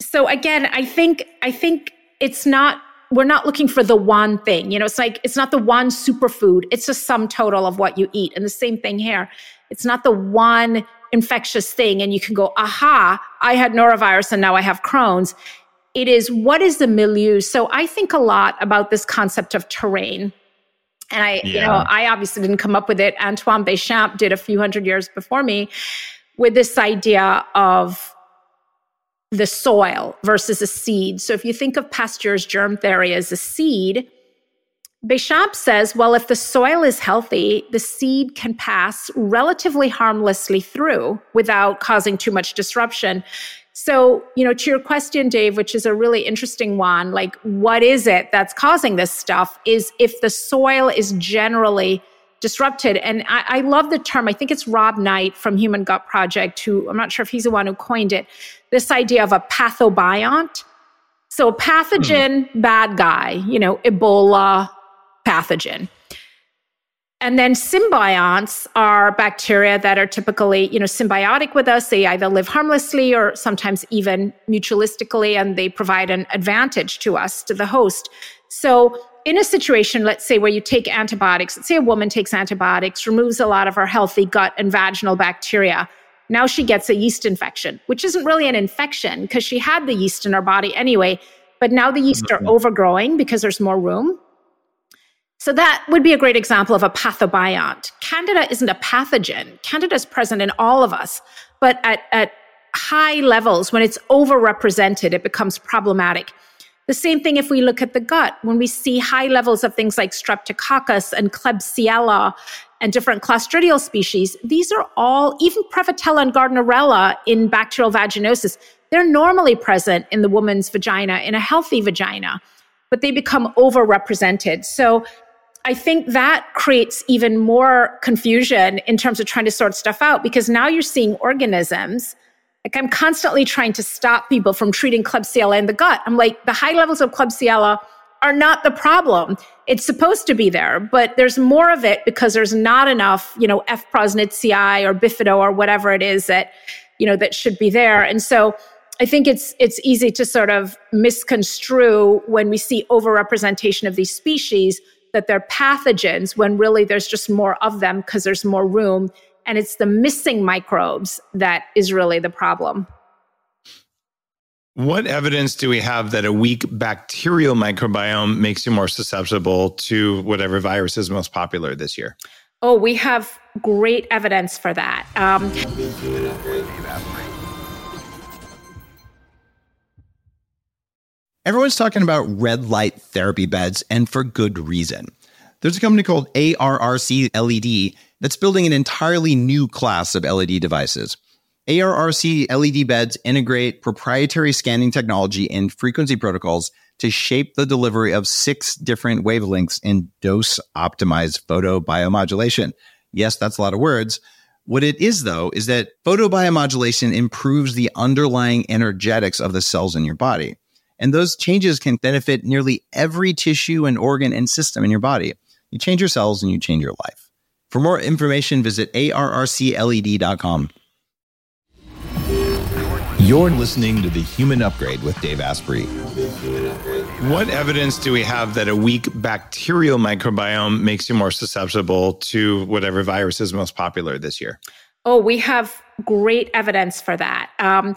So again, I think I think it's not we're not looking for the one thing. You know, it's like it's not the one superfood. It's a sum total of what you eat. And the same thing here. It's not the one infectious thing and you can go, aha, I had norovirus and now I have Crohn's. It is what is the milieu? So I think a lot about this concept of terrain. And I, yeah. you know, I obviously didn't come up with it. Antoine Béchamp did a few hundred years before me with this idea of the soil versus a seed. So if you think of Pasteur's germ theory as a seed, Béchamp says, well, if the soil is healthy, the seed can pass relatively harmlessly through without causing too much disruption. So, you know, to your question, Dave, which is a really interesting one, like what is it that's causing this stuff? Is if the soil is generally disrupted. And I, I, love the term. I think it's Rob Knight from Human Gut Project, who I'm not sure if he's the one who coined it. This idea of a pathobiont. So a pathogen, mm. bad guy, you know, Ebola pathogen. And then symbionts are bacteria that are typically, you know, symbiotic with us. They either live harmlessly or sometimes even mutualistically, and they provide an advantage to us, to the host. So in a situation, let's say where you take antibiotics, let's say a woman takes antibiotics, removes a lot of her healthy gut and vaginal bacteria. Now she gets a yeast infection, which isn't really an infection because she had the yeast in her body anyway. But now the yeast are mm-hmm. overgrowing because there's more room. So that would be a great example of a pathobiont. Candida isn't a pathogen. Candida is present in all of us, but at, at high levels, when it's overrepresented, it becomes problematic. The same thing if we look at the gut, when we see high levels of things like streptococcus and Klebsiella and different Clostridial species, these are all, even Prevotella and Gardnerella in bacterial vaginosis, they're normally present in the woman's vagina, in a healthy vagina, but they become overrepresented. So I think that creates even more confusion in terms of trying to sort stuff out because now you're seeing organisms like I'm constantly trying to stop people from treating Klebsiella in the gut. I'm like, the high levels of Klebsiella are not the problem. It's supposed to be there, but there's more of it because there's not enough, you know, F. prausnitzii or bifido or whatever it is that, you know, that should be there. And so I think it's it's easy to sort of misconstrue when we see overrepresentation of these species that they're pathogens when really there's just more of them because there's more room and it's the missing microbes that is really the problem. What evidence do we have that a weak bacterial microbiome makes you more susceptible to whatever virus is most popular this year? Oh, we have great evidence for that. Um, Everyone's talking about red light therapy beds, and for good reason. There's a company called ARRC LED that's building an entirely new class of LED devices. ARRC LED beds integrate proprietary scanning technology and frequency protocols to shape the delivery of six different wavelengths in dose optimized photobiomodulation. Yes, that's a lot of words. What it is, though, is that photobiomodulation improves the underlying energetics of the cells in your body. And those changes can benefit nearly every tissue and organ and system in your body. You change your cells and you change your life. For more information, visit arrcled.com. You're listening to The Human Upgrade with Dave Asprey. What evidence do we have that a weak bacterial microbiome makes you more susceptible to whatever virus is most popular this year? Oh, we have great evidence for that. Um,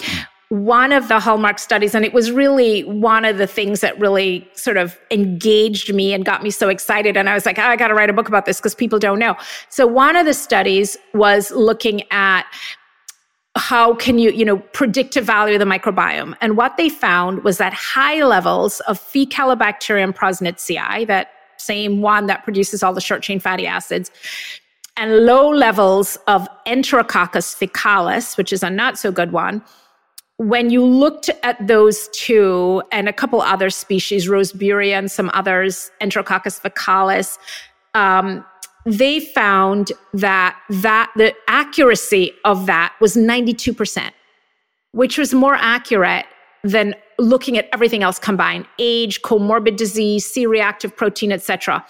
one of the hallmark studies, and it was really one of the things that really sort of engaged me and got me so excited. And I was like, oh, I got to write a book about this because people don't know. So, one of the studies was looking at how can you, you know, predictive value of the microbiome. And what they found was that high levels of Faecalibacterium prausnitzii, that same one that produces all the short chain fatty acids, and low levels of Enterococcus faecalis, which is a not so good one, when you looked at those two and a couple other species, Roseburia and some others, Enterococcus faecalis, um, they found that that the accuracy of that was 92%, which was more accurate than looking at everything else combined age comorbid disease c-reactive protein etc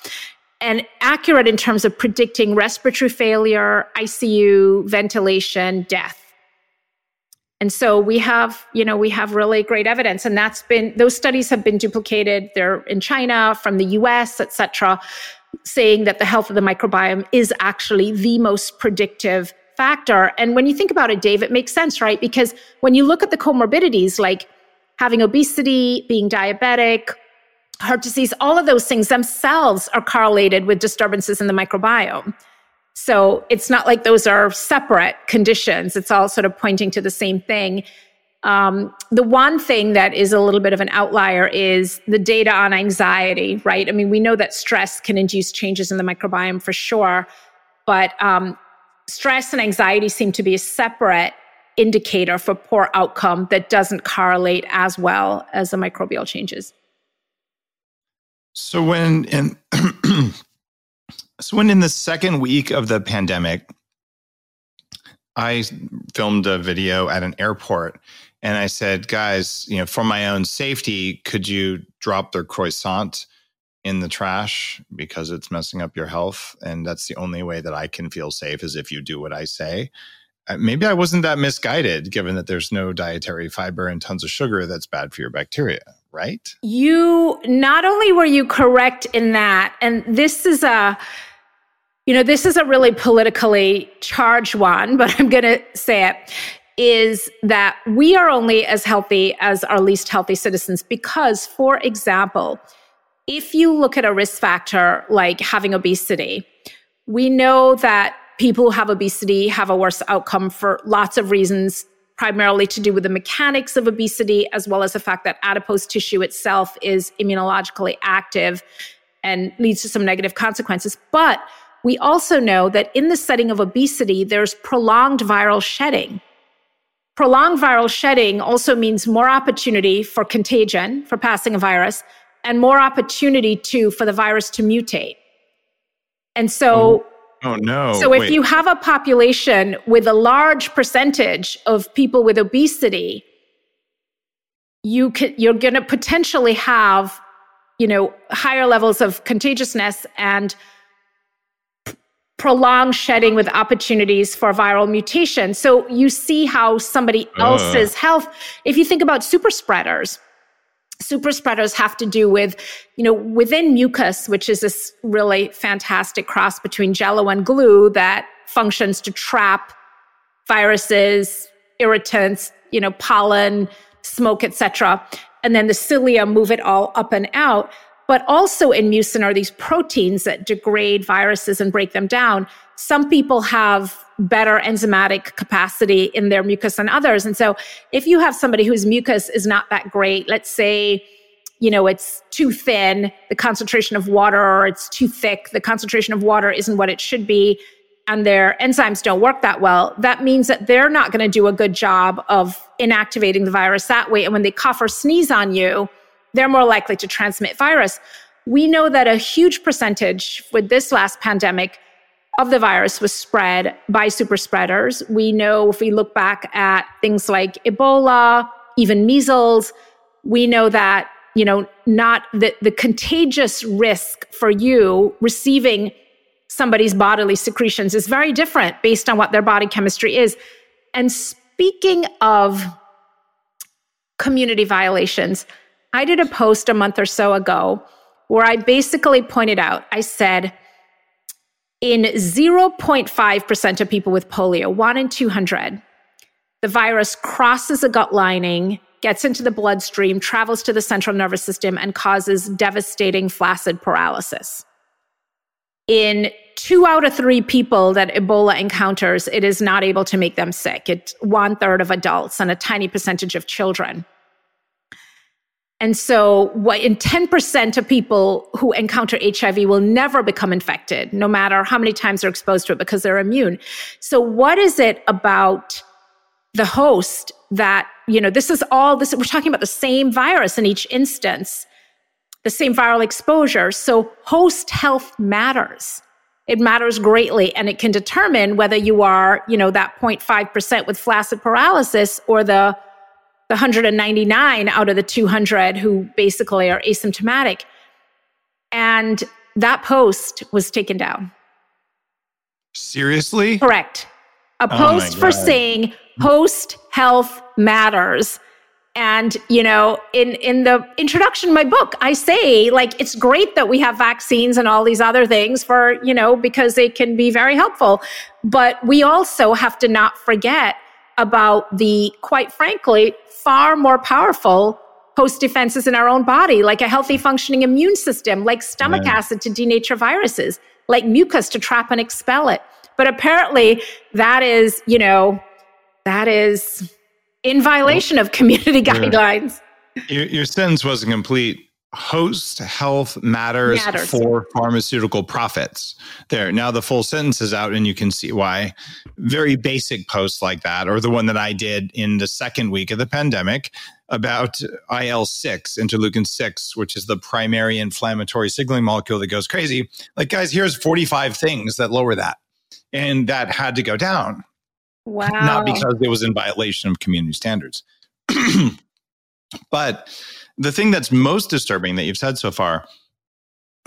and accurate in terms of predicting respiratory failure icu ventilation death and so we have, you know, we have really great evidence, and that's been those studies have been duplicated. They're in China, from the U.S., et cetera, saying that the health of the microbiome is actually the most predictive factor. And when you think about it, Dave, it makes sense, right? Because when you look at the comorbidities like having obesity, being diabetic, heart disease, all of those things themselves are correlated with disturbances in the microbiome. So it's not like those are separate conditions. It's all sort of pointing to the same thing. Um, the one thing that is a little bit of an outlier is the data on anxiety, right? I mean, we know that stress can induce changes in the microbiome for sure, but um, stress and anxiety seem to be a separate indicator for poor outcome that doesn't correlate as well as the microbial changes. So when and <clears throat> So, when in the second week of the pandemic, I filmed a video at an airport and I said, guys, you know, for my own safety, could you drop their croissant in the trash because it's messing up your health? And that's the only way that I can feel safe is if you do what I say. Uh, maybe I wasn't that misguided given that there's no dietary fiber and tons of sugar that's bad for your bacteria, right? You not only were you correct in that, and this is a, you know, this is a really politically charged one, but <laughs> I'm going to say it is that we are only as healthy as our least healthy citizens because, for example, if you look at a risk factor like having obesity, we know that people who have obesity have a worse outcome for lots of reasons, primarily to do with the mechanics of obesity, as well as the fact that adipose tissue itself is immunologically active and leads to some negative consequences. But we also know that in the setting of obesity, there's prolonged viral shedding. Prolonged viral shedding also means more opportunity for contagion, for passing a virus, and more opportunity to for the virus to mutate. And so Oh, oh no. So if you have a population with a large percentage of people with obesity, you can, you're going to potentially have, you know, higher levels of contagiousness and prolonged shedding with opportunities for viral mutation. So you see how somebody else's uh. health, if you think about super spreaders, super spreaders have to do with, you know, within mucus, which is this really fantastic cross between jello and glue that functions to trap viruses, irritants, you know, pollen, smoke, etc. And then the cilia move it all up and out. But also in mucin are these proteins that degrade viruses and break them down. Some people have better enzymatic capacity in their mucus than others. And so if you have somebody whose mucus is not that great, let's say, you know, it's too thin, the concentration of water, or it's too thick, the concentration of water isn't what it should be, and their enzymes don't work that well, that means that they're not going to do a good job of inactivating the virus that way. And when they cough or sneeze on you, they're more likely to transmit virus. We know that a huge percentage with this last pandemic of the virus was spread by super spreaders. We know if we look back at things like Ebola, even measles, we know that, you know, not the, the contagious risk for you receiving somebody's bodily secretions is very different based on what their body chemistry is. And speaking of community violations, I did a post a month or so ago where I basically pointed out, I said, in 0.5% of people with polio, one in 200, the virus crosses a gut lining, gets into the bloodstream, travels to the central nervous system, and causes devastating flaccid paralysis. In two out of three people that Ebola encounters, it is not able to make them sick. It's one third of adults and a tiny percentage of children. And so, what in 10% of people who encounter HIV will never become infected, no matter how many times they're exposed to it, because they're immune. So, what is it about the host that, you know, this is all this, we're talking about the same virus in each instance, the same viral exposure. So, host health matters. It matters greatly, and it can determine whether you are, you know, that 0.5% with flaccid paralysis or the the 199 out of the 200 who basically are asymptomatic. And that post was taken down. Seriously? Correct. A oh post oh for saying post health matters. And, you know, in, in the introduction of my book, I say, like, it's great that we have vaccines and all these other things for, you know, because they can be very helpful. But we also have to not forget about the, quite frankly, far more powerful host defenses in our own body, like a healthy functioning immune system, like stomach right. acid to denature viruses, like mucus to trap and expel it. But apparently, that is, you know, that is in violation of community guidelines. Your, your sentence wasn't complete host health matters, matters, for pharmaceutical profits. There. Now the full sentence is out and you can see why. Very basic posts like that, or the one that I did in the second week of the pandemic about IL 6, interleukin 6, which is the primary inflammatory signaling molecule that goes crazy. Like, guys, here's 45 things that lower that. And that had to go down. Wow. Not because it was in violation of community standards. <clears throat> but the thing that's most disturbing that you've said so far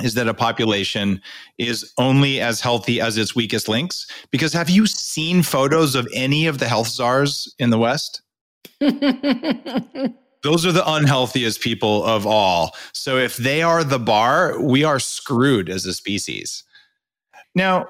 is that a population is only as healthy as its weakest links. Because have you seen photos of any of the health czars in the West? <laughs> Those are the unhealthiest people of all. So if they are the bar, we are screwed as a species. Now,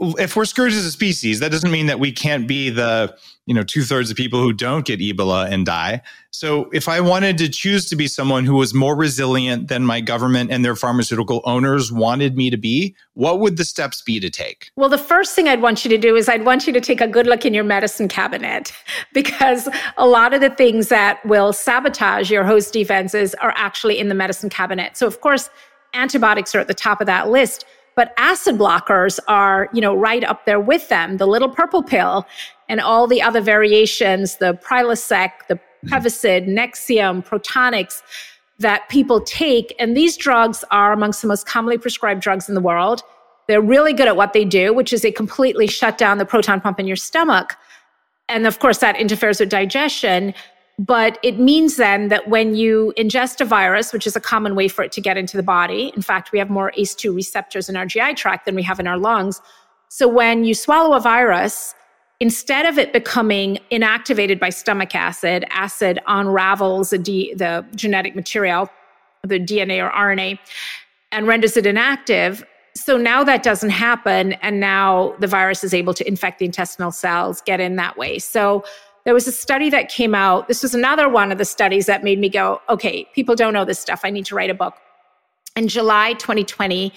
if we're screwed as a species, that doesn't mean that we can't be the you know two thirds of people who don't get Ebola and die. So if I wanted to choose to be someone who was more resilient than my government and their pharmaceutical owners wanted me to be, what would the steps be to take? Well, the first thing I'd want you to do is I'd want you to take a good look in your medicine cabinet <laughs> because a lot of the things that will sabotage your host defenses are actually in the medicine cabinet. So of course, antibiotics are at the top of that list but acid blockers are, you know, right up there with them. The little purple pill and all the other variations, the Prilosec, the mm-hmm. Prevacid, Nexium, Protonix that people take. And these drugs are amongst the most commonly prescribed drugs in the world. They're really good at what they do, which is they completely shut down the proton pump in your stomach. And of course, that interferes with digestion. But it means then that when you ingest a virus, which is a common way for it to get into the body, in fact, we have more ACE2 receptors in our GI tract than we have in our lungs. So when you swallow a virus, instead of it becoming inactivated by stomach acid, acid unravels the, genetic material, the DNA or RNA, and renders it inactive. So now that doesn't happen. And now the virus is able to infect the intestinal cells, get in that way. So there was a study that came out. This was another one of the studies that made me go, okay, people don't know this stuff. I need to write a book. In July 2020,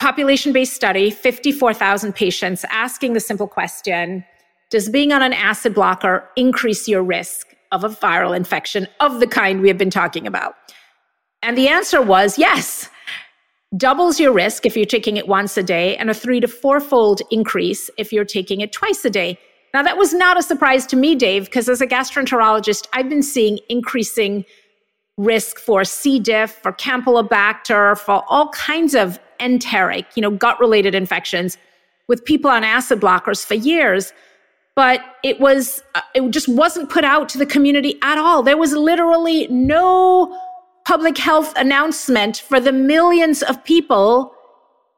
population based study, 54,000 patients asking the simple question Does being on an acid blocker increase your risk of a viral infection of the kind we have been talking about? And the answer was yes. Doubles your risk if you're taking it once a day, and a three to fourfold increase if you're taking it twice a day. Now, that was not a surprise to me, Dave, because as a gastroenterologist, I've been seeing increasing risk for C. diff, for Campylobacter, for all kinds of enteric, you know, gut related infections with people on acid blockers for years. But it was, uh, it just wasn't put out to the community at all. There was literally no public health announcement for the millions of people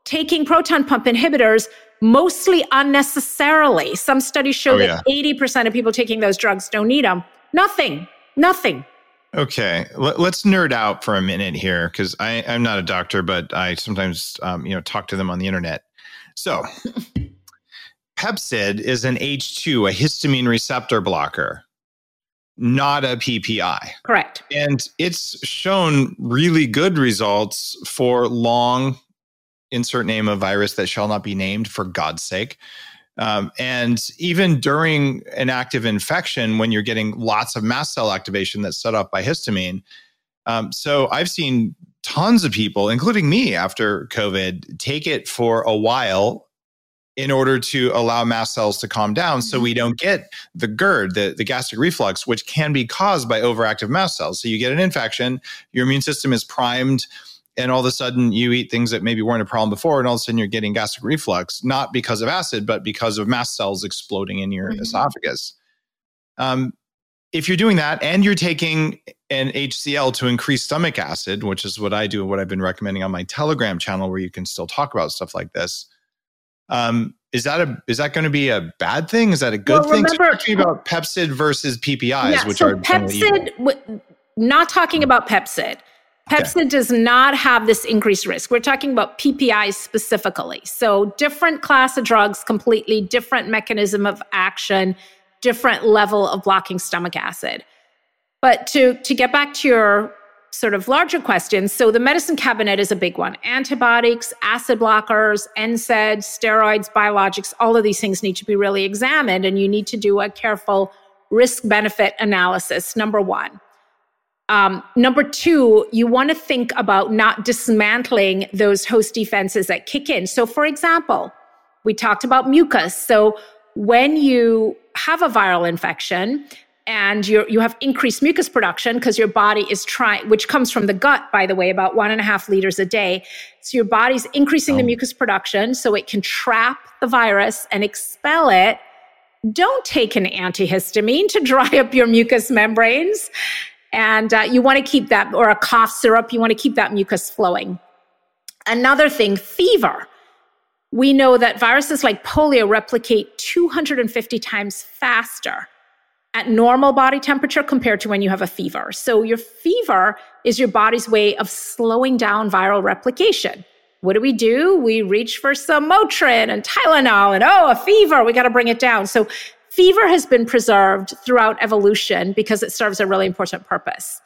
taking proton pump inhibitors mostly unnecessarily. Some studies show oh, that yeah. 80% of people taking those drugs don't need them. Nothing, nothing. Okay, let's nerd out for a minute here because I'm not a doctor, but I sometimes um, you know talk to them on the internet. So, Pepcid is an H2, a histamine receptor blocker, not a PPI. Correct. And it's shown really good results for long insert name a virus that shall not be named for God's sake. Um, and even during an active infection, when you're getting lots of mast cell activation that's set off by histamine. Um, so I've seen tons of people, including me after COVID, take it for a while in order to allow mast cells to calm down so we mm-hmm. don't get the GERD, the, the gastric reflux, which can be caused by overactive mast cells. So you get an infection, your immune system is primed and all of a sudden you eat things that maybe weren't a problem before and all of a sudden you're getting gastric reflux not because of acid but because of mast cells exploding in your mm-hmm. esophagus. Um, if you're doing that and you're taking an hcl to increase stomach acid which is what i do and what i've been recommending on my telegram channel where you can still talk about stuff like this um, is that a is that going to be a bad thing? Is that a good well, thing? remember, talking about pepcid versus ppis yeah, which so are pepcid w- not talking about pepcid Pepcid okay. does not have this increased risk. We're talking about PPIs specifically. So, different class of drugs, completely different mechanism of action, different level of blocking stomach acid. But to, to get back to your sort of larger questions, so the medicine cabinet is a big one. Antibiotics, acid blockers, NSAIDs, steroids, biologics, all of these things need to be really examined, and you need to do a careful risk benefit analysis, number one. Um, number two, you want to think about not dismantling those host defenses that kick in. So, for example, we talked about mucus. So, when you have a viral infection and you you have increased mucus production because your body is trying, which comes from the gut, by the way, about one and a half liters a day. So, your body's increasing oh. the mucus production so it can trap the virus and expel it. Don't take an antihistamine to <laughs> dry up your mucous membranes and uh, you want to keep that, or a cough syrup, you want to keep that mucus flowing. Another thing, fever. We know that viruses like polio replicate 250 times faster at normal body temperature compared to when you have a fever. So, your fever is your body's way of slowing down viral replication. What do we do? We reach for some Motrin and Tylenol and oh, a fever, we got to bring it down. So, fever has been preserved throughout evolution because it serves a really important purpose.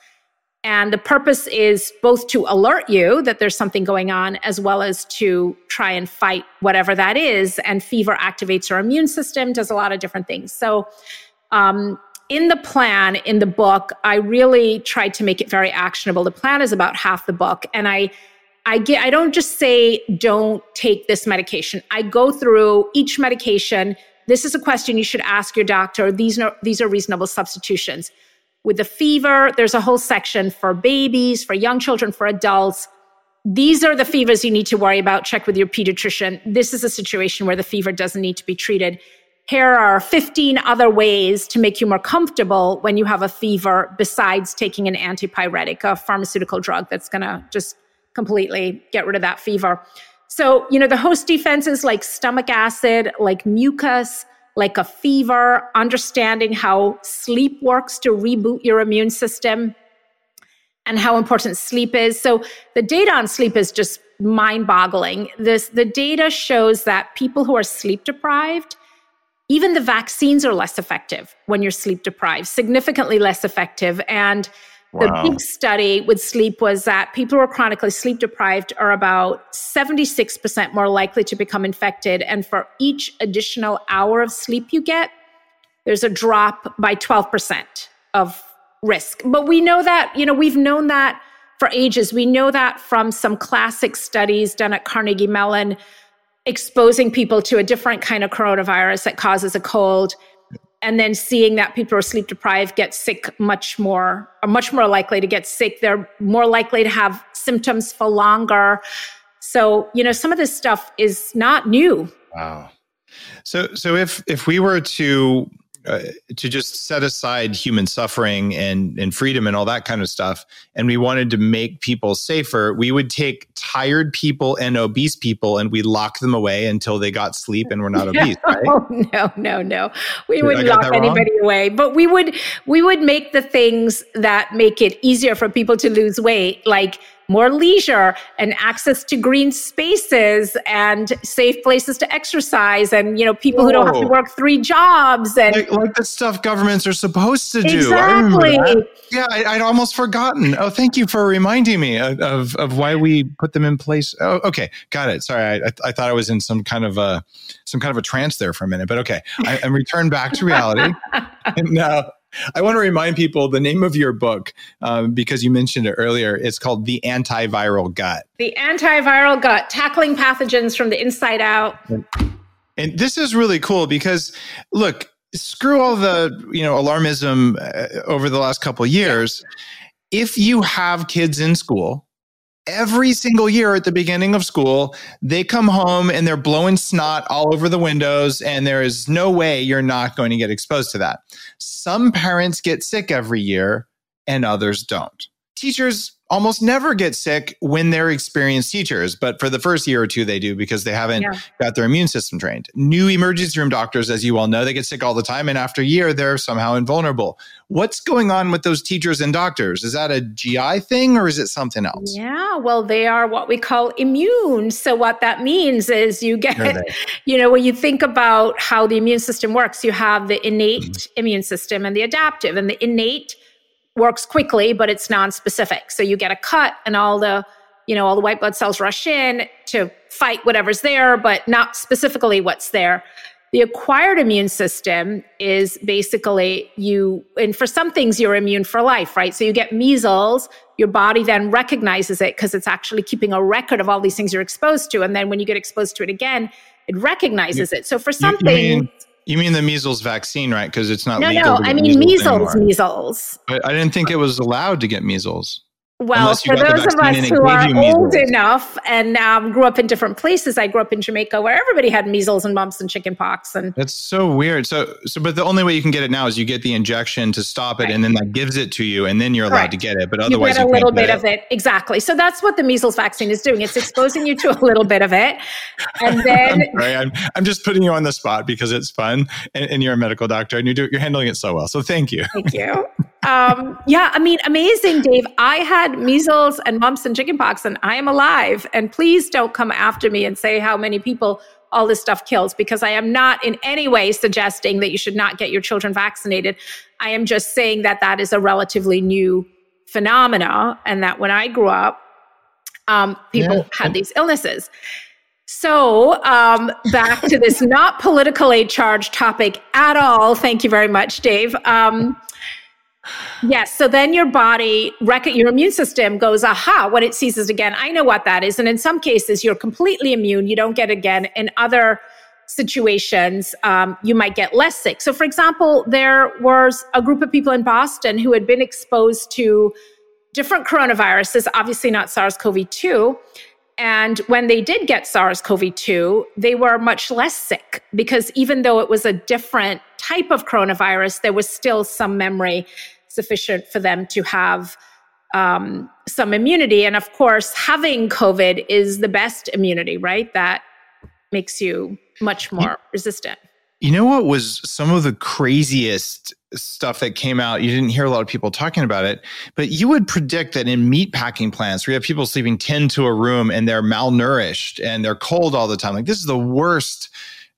And the purpose is both to alert you that there's something going on, as well as to try and fight whatever that is. And fever activates our immune system, does a lot of different things. So, um, in the plan, in the book, I really tried to make it very actionable. The plan is about half the book. And I, I get, I don't just say, don't take this medication. I go through each medication, this is a question you should ask your doctor. These are, these are reasonable substitutions. With the fever, there's a whole section for babies, for young children, for adults. These are the fevers you need to worry about. Check with your pediatrician. This is a situation where the fever doesn't need to be treated. Here are 15 other ways to make you more comfortable when you have a fever besides taking an antipyretic, a pharmaceutical drug that's going to just completely get rid of that fever. So, you know, the host defenses like stomach acid, like mucus, like a fever, understanding how sleep works to reboot your immune system and how important sleep is. So, the data on sleep is just mind-boggling. This the data shows that people who are sleep deprived even the vaccines are less effective when you're sleep deprived, significantly less effective and Wow. The big study with sleep was that people who are chronically sleep deprived are about 76% more likely to become infected. And for each additional hour of sleep you get, there's a drop by 12% of risk. But we know that, you know, we've known that for ages. We know that from some classic studies done at Carnegie Mellon, exposing people to a different kind of coronavirus that causes a cold and then seeing that people are sleep deprived get sick much more, are much more likely to get sick. They're more likely to have symptoms for longer. So, you know, some of this stuff is not new. Wow. So, so if if we were to uh, to just set aside human suffering and and freedom and all that kind of stuff and we wanted to make people safer we would take tired people and obese people and we lock them away until they got sleep and were not <laughs> obese right? <laughs> no no no. We Did wouldn't lock anybody away but we would we would make the things that make it easier for people to lose weight like more leisure and access to green spaces and safe places to exercise and you know people Whoa. who don't have to work three jobs and like, like the stuff governments are supposed to do. Exactly. I yeah I, would almost forgotten. Oh thank you for reminding me of, of, of why we put them in place. Oh okay. Got it. Sorry. I, I thought i was in some kind of a some kind of a trance there for a minute but okay. I, am returned back to reality. And <laughs> now I want to remind people the name of your book um, because you mentioned it earlier. It's called The Antiviral Gut. The Antiviral Gut Tackling Pathogens from the Inside Out. And this is really cool because, look, screw all the you know alarmism uh, over the last couple years. If you have kids in school every single year at the beginning of school, they come home and they're blowing snot all over the windows, and there is no way you're not going to get exposed to that. Some parents get sick every year, and others don't. Teachers almost never get sick when they're experienced teachers, but for the first year or two, they do because they haven't yeah. got their immune system trained. New emergency room doctors, as you all know, they get sick all the time. And after a year, they're somehow invulnerable. What's going on with those teachers and doctors? Is that a GI thing or is it something else? Yeah, well, they are what we call immune. So, what that means is you get, <laughs> you know, when you think about how the immune system works, you have the innate mm-hmm. immune system and the adaptive, and the innate works quickly, but it's non-specific. So you get a cut and all the, you know, all the white blood cells rush in to fight whatever's there, but not specifically what's there. The acquired immune system is basically you, and for some things, you're immune for life, right? So you get measles, your body then recognizes it because it's actually keeping a record of all these things you're exposed to. And then when you get exposed to it again, it recognizes you, it. So for some things, you mean the measles vaccine, right? Because it's not no, legal. No, I mean measles, measles. measles. I, I didn't think it was allowed to get measles. Well, for those of us who are old enough and um, grew up in different places, I grew up in Jamaica where everybody had measles and mumps and chickenpox, and that's so weird. So, so, but the only way you can get it now is you get the injection to stop it, right. and then that gives it to you, and then you're allowed to get it. But otherwise, you get a little bit of it. Exactly. So that's what the measles vaccine is doing. It's exposing you to a little bit of it, and then <laughs> I'm, sorry, I'm, I'm just putting you on the spot because it's fun, and, and you're a medical doctor, and you do you're handling it so well. So thank you. Thank you <laughs> um, yeah, I mean, amazing, Dave. I had measles and mumps and chickenpox, and I am alive. And please don't come after me and say how many people all this stuff kills, because I am not in any way suggesting that you should not get your children vaccinated. I am just saying that that is a relatively new phenomena, and that when I grew up, um, people yeah. had these illnesses. So, um, back to this <laughs> not politically charged topic at all. Thank you very much, Dave. Um, Yes. So then your body, your immune system goes, aha, when it sees it again. I know what that is. And in some cases, you're completely immune. You don't get again. In other situations, um, you might get less sick. So, for example, there was a group of people in Boston who had been exposed to different coronaviruses, obviously not SARS CoV 2. And when they did get SARS CoV 2, they were much less sick because even though it was a different type of coronavirus, there was still some memory sufficient for them to have um, some immunity. And of course, having COVID is the best immunity, right? That makes you much more resistant. You know what was some of the craziest stuff that came out? You didn't hear a lot of people talking about it, but you would predict that in meat packing plants where you have people sleeping 10 to a room and they're malnourished and they're cold all the time, like this is the worst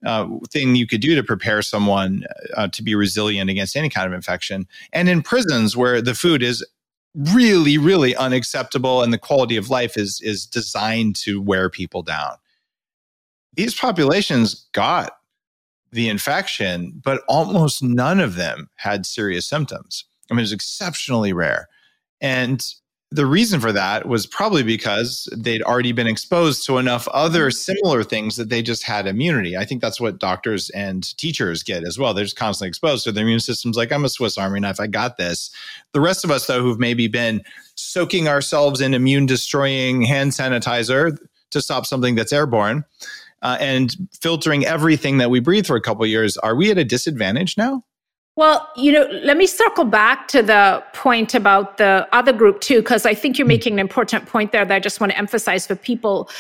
uh, thing you could do to prepare someone uh, to be resilient against any kind of infection. And in prisons where the food is really, really unacceptable and the quality of life is is designed to wear people down. These populations got the infection, but almost none of them had serious symptoms. I mean, it was exceptionally rare. And the reason for that was probably because they'd already been exposed to enough other similar things that they just had immunity. I think that's what doctors and teachers get as well. They're just constantly exposed. So their immune system's like, I'm a Swiss Army knife. I got this. The rest of us, though, who've maybe been soaking ourselves in immune destroying hand sanitizer to stop something that's airborne uh, and filtering everything that we breathe for a couple years, are we at a disadvantage now? Well, you know, let me circle back to the point about the other group too, because I think you're hmm. making an important point there that I just want to emphasize for people.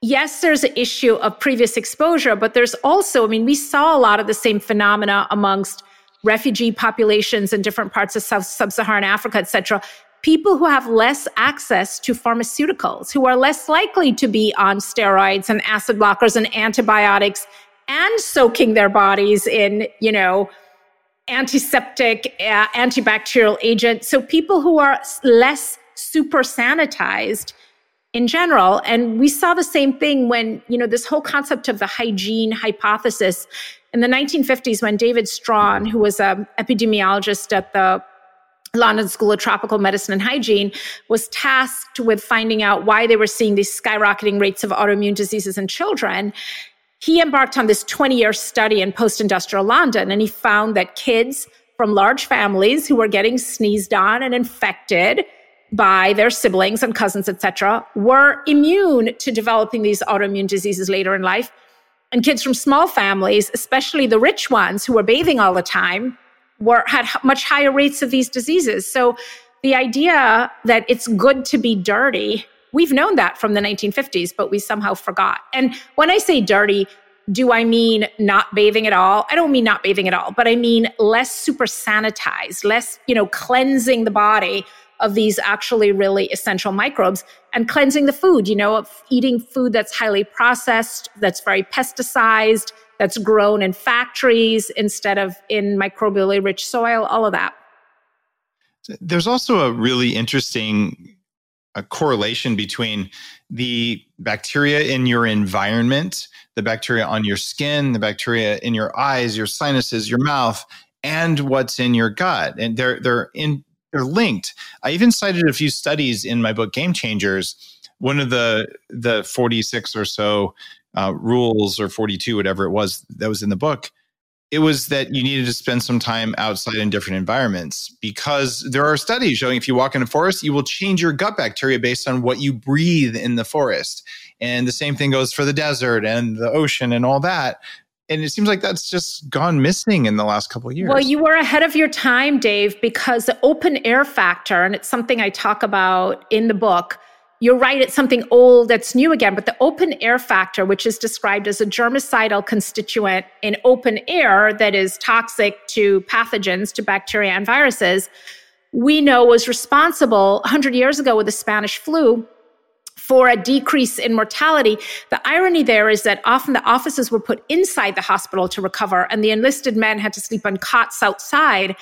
Yes, there's an issue of previous exposure, but there's also, I mean, we saw a lot of the same phenomena amongst refugee populations in different parts of sub-Saharan Africa, et cetera. People who have less access to pharmaceuticals, who are less likely to be on steroids and acid blockers and antibiotics and soaking their bodies in, you know, antiseptic, uh, antibacterial agent. So people who are less super sanitized in general. And we saw the same thing when, you know, this whole concept of the hygiene hypothesis in the 1950s when David Strachan, who was an epidemiologist at the London School of Tropical Medicine and Hygiene was tasked with finding out why they were seeing these skyrocketing rates of autoimmune diseases in children he embarked on this 20 year study in post industrial London, and he found that kids from large families who were getting sneezed on and infected by their siblings and cousins, etc., were immune to developing these autoimmune diseases later in life. And kids from small families, especially the rich ones who were bathing all the time, were had much higher rates of these diseases. So the idea that it's good to be dirty We've known that from the 1950s, but we somehow forgot. And when I say dirty, do I mean not bathing at all? I don't mean not bathing at all, but I mean less super sanitized, less, you know, cleansing the body of these actually really essential microbes and cleansing the food, you know, of eating food that's highly processed, that's very pesticized, that's grown in factories instead of in microbially rich soil, all of that. There's also a really interesting a correlation between the bacteria in your environment, the bacteria on your skin, the bacteria in your eyes, your sinuses, your mouth, and what's in your gut. And they're they're in they're linked. I even cited a few studies in my book Game Changers. One of the the 46 or so uh, rules or 42 whatever it was that was in the book it was that you needed to spend some time outside in different environments because there are studies showing if you walk in a forest, you will change your gut bacteria based on what you breathe in the forest. And the same thing goes for the desert and the ocean and all that. And it seems like that's just gone missing in the last couple of years. Well, you were ahead of your time, Dave, because the open air factor, and it's something I talk about in the book, you're right, it's something old that's new again, but the open air factor, which is described as a germicidal constituent in open air that is toxic to pathogens, to bacteria and viruses, we know was responsible 100 years ago with the Spanish flu for a decrease in mortality. The irony there is that often the offices were put inside the hospital to recover, and the enlisted men had to sleep on cots outside.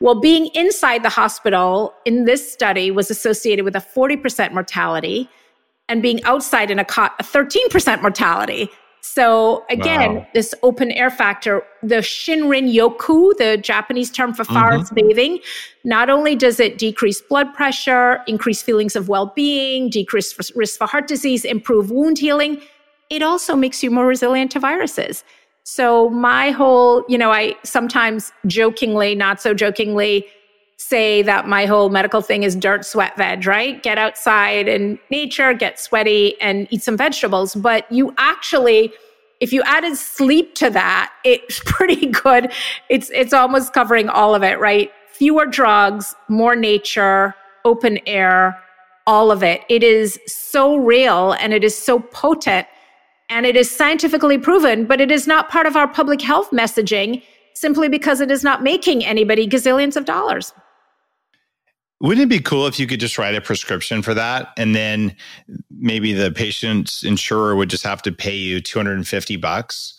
Well, being inside the hospital in this study was associated with a 40% mortality, and being outside in a cot, a 13% mortality. So again, wow. this open air factor, the Shinrin Yoku, the Japanese term for forest mm-hmm. bathing, not only does it decrease blood pressure, increase feelings of well-being, decrease risk for heart disease, improve wound healing, it also makes you more resilient to viruses. So my whole, you know, I sometimes jokingly, not so jokingly, say that my whole medical thing is dirt, sweat, veg, right? Get outside in nature, get sweaty, and eat some vegetables. But you actually, if you added sleep to that, it's <laughs> pretty good. It's it's almost covering all of it, right? Fewer drugs, more nature, open air, all of it. It is so real and it is so potent and it is scientifically proven, but it is not part of our public health messaging simply because it is not making anybody gazillions of dollars. Wouldn't it be cool if you could just write a prescription for that and then maybe the patient's insurer would just have to pay you 250 bucks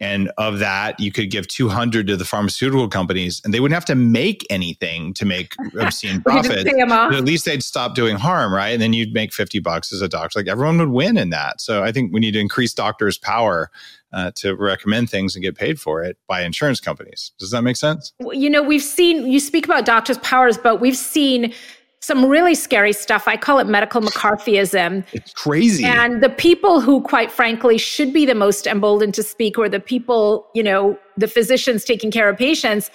and of that you could give 200 to the pharmaceutical companies and they wouldn't have to make anything to make <laughs> obscene profit. at least they'd stop doing harm right? And then you'd make 50 bucks as a doctor. Like everyone would win in that. So i think we need to increase doctors power uh, to recommend things and get paid for it by insurance companies. Does that make sense? You know we've seen you speak about doctors powers but we've seen some really scary stuff. I call it medical McCarthyism. It's crazy. And the people who, quite frankly, should be the most emboldened to speak, or the people, you know, the physicians taking care of patients,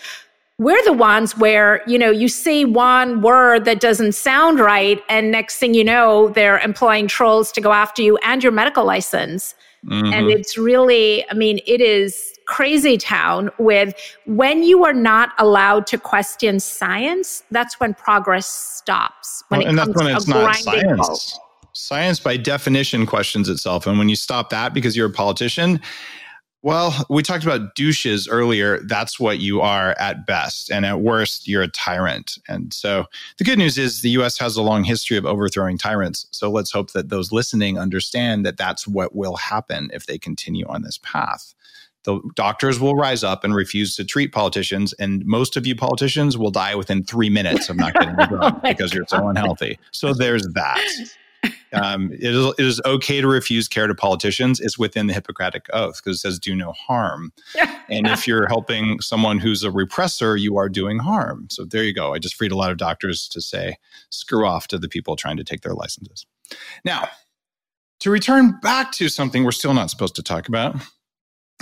we're the ones where, you know, you say one word that doesn't sound right, and next thing you know, they're employing trolls to go after you and your medical license. Mm-hmm. And it's really, I mean, it is crazy town with when you are not allowed to question science, that's when progress stops. When well, it and comes that's when it's not science. Science, by definition, questions itself. And when you stop that because you're a politician, well, we talked about douches earlier. That's what you are at best. And at worst, you're a tyrant. And so the good news is the US has a long history of overthrowing tyrants. So let's hope that those listening understand that that's what will happen if they continue on this path the doctors will rise up and refuse to treat politicians, and most of you politicians will die within three minutes of not getting the <laughs> drug oh because you're so unhealthy. So there's that. Um, it, is, it is okay to refuse care to politicians. It's within the Hippocratic Oath because it says do no harm. <laughs> and if you're helping someone who's a repressor, you are doing harm. So there you go. I just freed a lot of doctors to say screw off to the people trying to take their licenses. Now, to return back to something we're still not supposed to talk about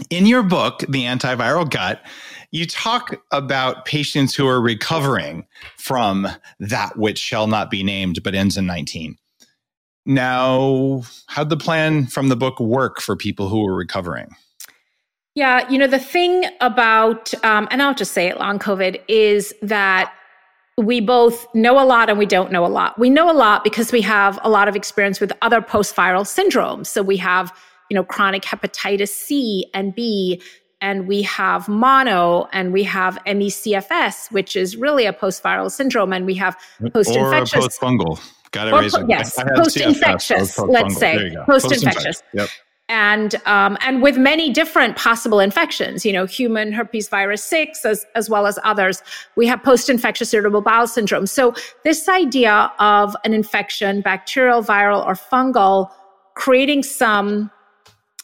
in your book, The Antiviral Gut, you talk about patients who are recovering from that which shall not be named but ends in 19. Now, how'd the plan from the book work for people who were recovering? Yeah, you know, the thing about, um, and I'll just say it long COVID, is that we both know a lot and we don't know a lot. We know a lot because we have a lot of experience with other post viral syndromes. So we have you know, chronic hepatitis C and B, and we have mono and we have ME/CFS, which is really a post-viral syndrome, and we have post-infectious. Or post-fungal. Got it. Yes, post-infectious, let's say. Post-infectious. Yep and um, and with many different possible infections, you know, human herpes virus six as as well as others. We have post-infectious irritable bowel syndrome. So this idea of an infection, bacterial, viral, or fungal, creating some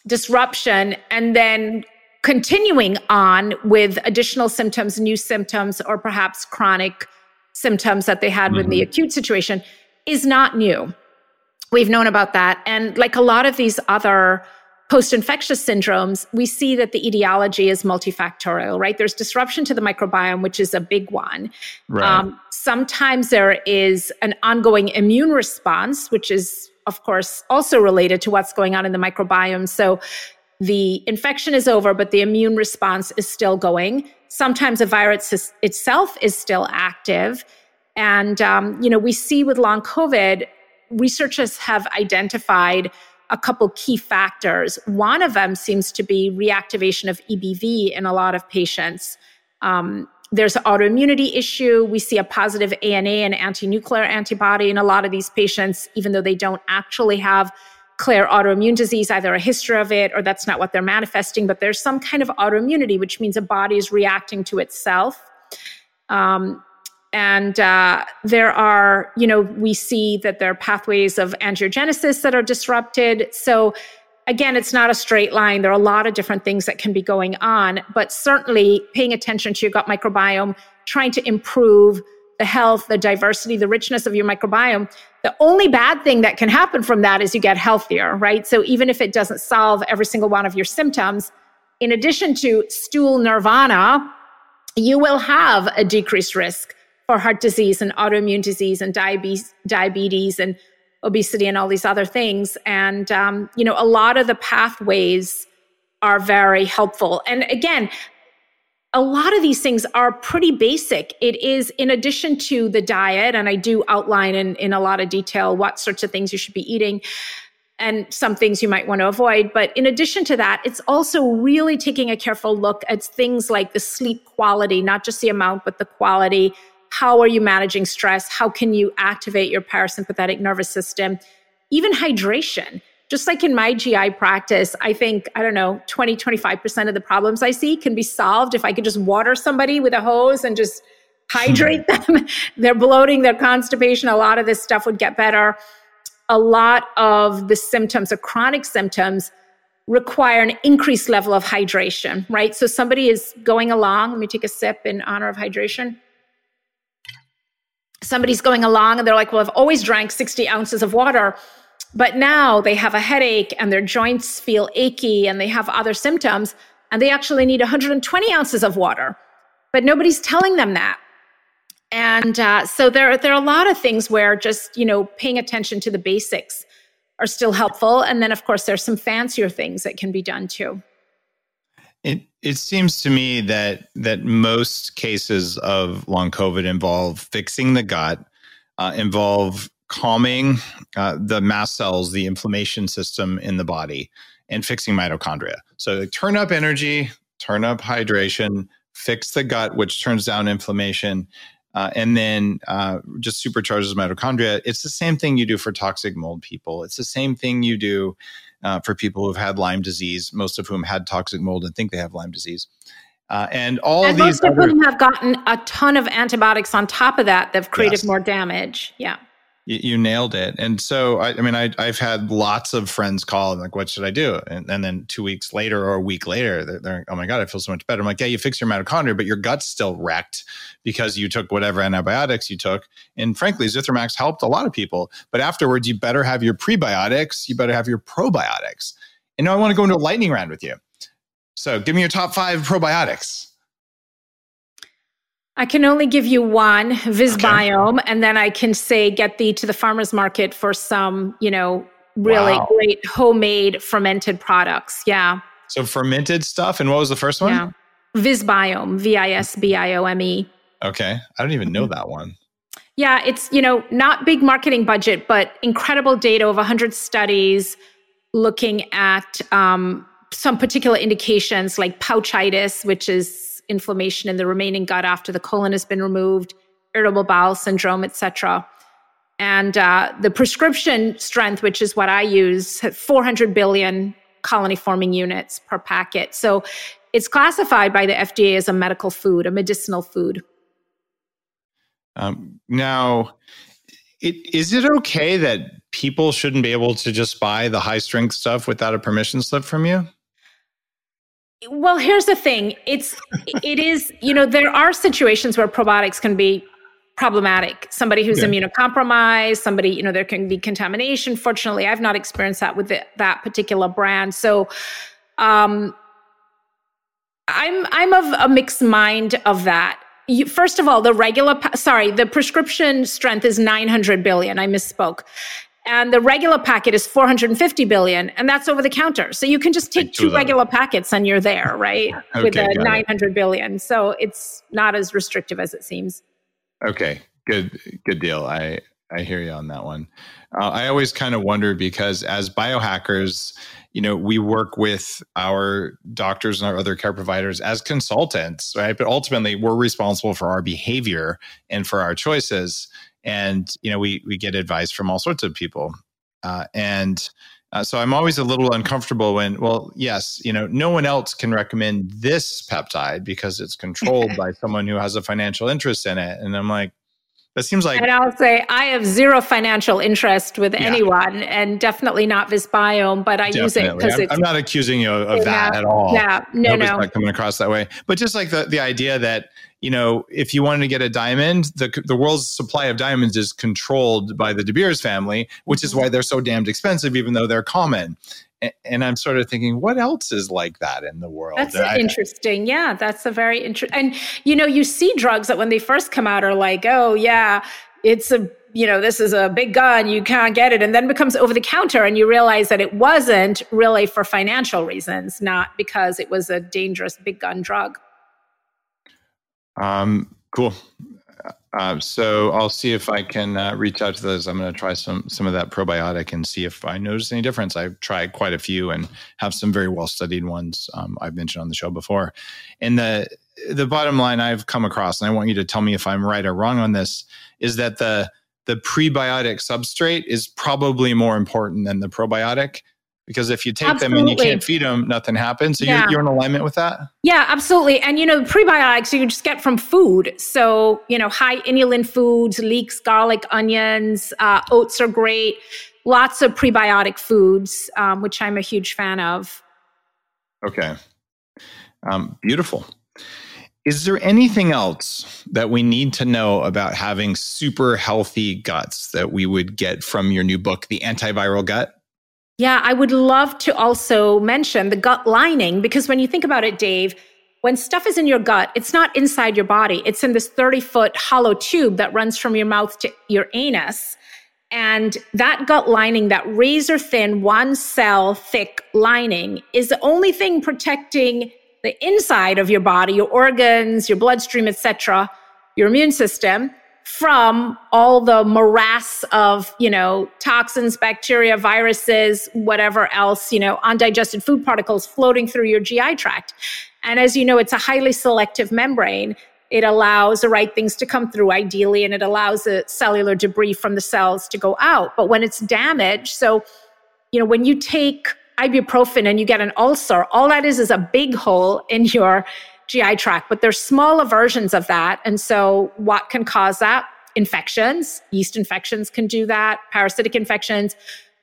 disruption and then continuing on with additional symptoms, new symptoms, or perhaps chronic symptoms that they had mm-hmm. with the mm-hmm. acute situation is not new. We've known about that. And like a lot of these other post infectious syndromes, we see that the etiology is multifactorial, right? There's disruption to the microbiome, which is a big one. Right. Um, sometimes there is an ongoing immune response, which is of course, also related to what's going on in the microbiome. So the infection is over, but the immune response is still going. Sometimes the virus itself is still active. And, um, you know, we see with long COVID, researchers have identified a couple key factors. One of them seems to be reactivation of EBV in a lot of patients. Um, there's an autoimmunity issue. We see a positive ANA and anti-nuclear antibody in a lot of these patients, even though they don't actually have clear autoimmune disease, either a history of it or that's not what they're manifesting, but there's some kind of autoimmunity, which means a body is reacting to itself. Um, and uh, there are, you know, we see that there are pathways of angiogenesis that are disrupted. So again, it's not a straight line. There are a lot of different things that can be going on, but certainly paying attention to your gut microbiome, trying to improve the health, the diversity, the richness of your microbiome. The only bad thing that can happen from that is you get healthier, right? So even if it doesn't solve every single one of your symptoms, in addition to stool nirvana, you will have a decreased risk for heart disease and autoimmune disease and diabetes, diabetes and obesity and all these other things. And, um, you know, a lot of the pathways are very helpful. And again, a lot of these things are pretty basic. It is in addition to the diet, and I do outline in, in a lot of detail what sorts of things you should be eating and some things you might want to avoid. But in addition to that, it's also really taking a careful look at things like the sleep quality, not just the amount, but the quality, how are you managing stress? How can you activate your parasympathetic nervous system? Even hydration. Just like in my GI practice, I think, I don't know, 20, 25% of the problems I see can be solved if I could just water somebody with a hose and just hydrate hmm. them. <laughs> their bloating, their constipation, a lot of this stuff would get better. A lot of the symptoms, or chronic symptoms, require an increased level of hydration, right? So somebody is going along. Let me take a sip in honor of hydration somebody's going along and they're like, well, I've always drank 60 ounces of water. But now they have a headache and their joints feel achy and they have other symptoms and they actually need 120 ounces of water. But nobody's telling them that. And uh, so there, there are a lot of things where just, you know, paying attention to the basics are still helpful. And then, of course, there's some fancier things that can be done too. It it seems to me that that most cases of long COVID involve fixing the gut, uh, involve calming uh, the mast cells, the inflammation system in the body, and fixing mitochondria. So turn up energy, turn up hydration, fix the gut, which turns down inflammation, uh, and then uh, just supercharges mitochondria. It's the same thing you do for toxic mold people. It's the same thing you do uh, for people who've had Lyme disease, most of whom had toxic mold and think they have Lyme disease. Uh, and all and these most of whom have gotten a ton of antibiotics on top of that that've created yes. more damage. Yeah you, you nailed it. And so, I, I mean, I, have had lots of friends call and like, what should I do? And, and then two weeks later or a week later, they're, they're, oh my God, I feel so much better. I'm like, yeah, you fix your mitochondria, but your gut's still wrecked because you took whatever antibiotics you took. And frankly, Zithromax helped a lot of people. But afterwards, you better have your prebiotics, you better have your probiotics. And now I want to go into a lightning round with you. So give me your top five probiotics. I can only give you one, Visbiome, okay. and then I can say get thee to the farmer's market for some, you know, really wow. great homemade fermented products. Yeah. So fermented stuff. And what was the first one? Yeah. Visbiome, V I S B I O M E. Okay. I don't even know that one. Yeah, it's, you know, not big marketing budget, but incredible data of 100 studies looking at um, some particular indications like pouchitis, which is inflammation in the remaining gut after the colon has been removed, irritable bowel syndrome, etc. And uh, the prescription strength, which is what I use, 400 billion colony forming units per packet. So it's classified by the FDA as a medical food, a medicinal food. Um, now, it, is it okay that people shouldn't be able to just buy the high strength stuff without a permission slip from you? Well, here's the thing. It's it is, you know, there are situations where probiotics can be problematic. Somebody who's okay. immunocompromised, somebody, you know, there can be contamination. Fortunately, I've not experienced that with the, that particular brand. So um I'm I'm of a mixed mind of that. You, first of all, the regular sorry, the prescription strength is 900 billion. I misspoke and the regular packet is 450 billion and that's over the counter. So you can just take two regular packets and you're there right? <laughs> Okay, with a 900 it. billion. So it's not as restrictive as it seems. Okay good good deal. I i hear you on that one. Uh, i always kind of wonder because as biohackers you know we work with our doctors and our other care providers as consultants right? But ultimately we're responsible for our behavior and for our choices and you know we we get advice from all sorts of people. Uh, and uh, so i'm always a little uncomfortable when well yes you know no one else can recommend this peptide because it's controlled by <laughs> someone who has a financial interest in it. And i'm like that seems like and i'll say i have zero financial interest with yeah. anyone and definitely not Visbiome but i definitely. use it because I'm, I'm, not accusing you of that at all. Yeah. No Nobody's no. not coming across that way. But just like the, the idea that you know, if you wanted to get a diamond, the the world's supply of diamonds is controlled by the De Beers family, which is mm-hmm. why they're so damned expensive, even though they're common. And, I'm sort of thinking, what else is like that in the world? That's I, interesting. Yeah, that's a very interesting. And you know, you see drugs that when they first come out are like, oh yeah, it's a you know this is a big gun you can't get it and then becomes over the counter and you realize that it wasn't really for financial reasons not because it was a dangerous big gun drug um, cool. Uh, so I'll see if I can uh, reach out to those. I'm going to try some some of that probiotic and see if I notice any difference. I've tried quite a few and have some very well studied ones um, I've mentioned on the show before. And the the bottom line I've come across, and I want you to tell me if I'm right or wrong on this, is that the the prebiotic substrate is probably more important than the probiotic because if you take absolutely. them and you can't feed them, nothing happens. So yeah. you're, you're in alignment with that? Yeah, absolutely. And you know, prebiotics you just get from food. So, you know, high inulin foods, leeks, garlic, onions, uh, oats are great. Lots of prebiotic foods, um, which I'm a huge fan of. Okay. Um, beautiful. Is there anything else that we need to know about having super healthy guts that we would get from your new book, The Antiviral Gut? Yeah, I would love to also mention the gut lining because when you think about it, Dave, when stuff is in your gut, it's not inside your body. It's in this 30 foot hollow tube that runs from your mouth to your anus. And that gut lining, that razor thin, one cell thick lining, is the only thing protecting the inside of your body, your organs, your bloodstream, etc., your immune system from all the morass of, you know, toxins, bacteria, viruses, whatever else, you know, undigested food particles floating through your GI tract. And as you know, it's a highly selective membrane. It allows the right things to come through ideally, and it allows the cellular debris from the cells to go out. But when it's damaged, so, you know, when you take ibuprofen and you get an ulcer, all that is is a big hole in your GI tract, but there's smaller versions of that. And so, what can cause that? Infections, yeast infections can do that, parasitic infections.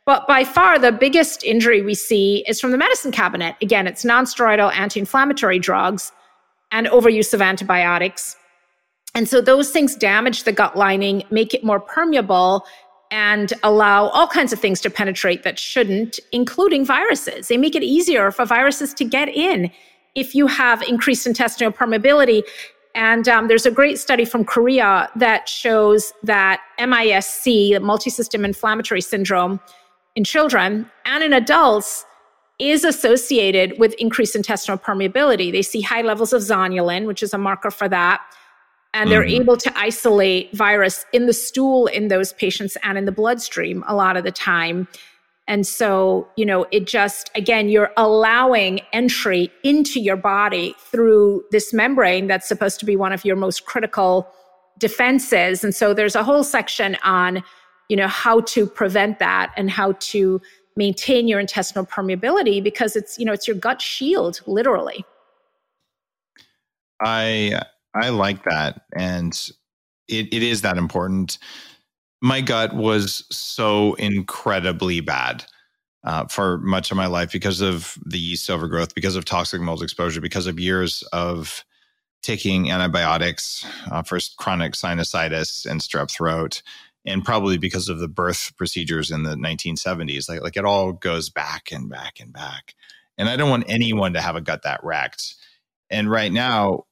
But by far, the biggest injury we see is from the medicine cabinet. Again, it's nonsteroidal anti inflammatory drugs and overuse of antibiotics. And so, those things damage the gut lining, make it more permeable, and allow all kinds of things to penetrate that shouldn't, including viruses. They make it easier for viruses to get in if you have increased intestinal permeability. And um, there's a great study from Korea that shows that MISC, the multisystem inflammatory syndrome, in children and in adults is associated with increased intestinal permeability. They see high levels of zonulin, which is a marker for that. And they're mm-hmm. able to isolate virus in the stool in those patients and in the bloodstream a lot of the time. And so, you know, it just, again, you're allowing entry into your body through this membrane that's supposed to be one of your most critical defenses. And so there's a whole section on, you know, how to prevent that and how to maintain your intestinal permeability because it's, you know, it's your gut shield, literally. I I like that. And it, it is that important my gut was so incredibly bad uh, for much of my life because of the yeast overgrowth, because of toxic mold exposure, because of years of taking antibiotics uh, for chronic sinusitis and strep throat, and probably because of the birth procedures in the 1970s. Like, like it all goes back and back and back. And I don't want anyone to have a gut that wrecked. And right now,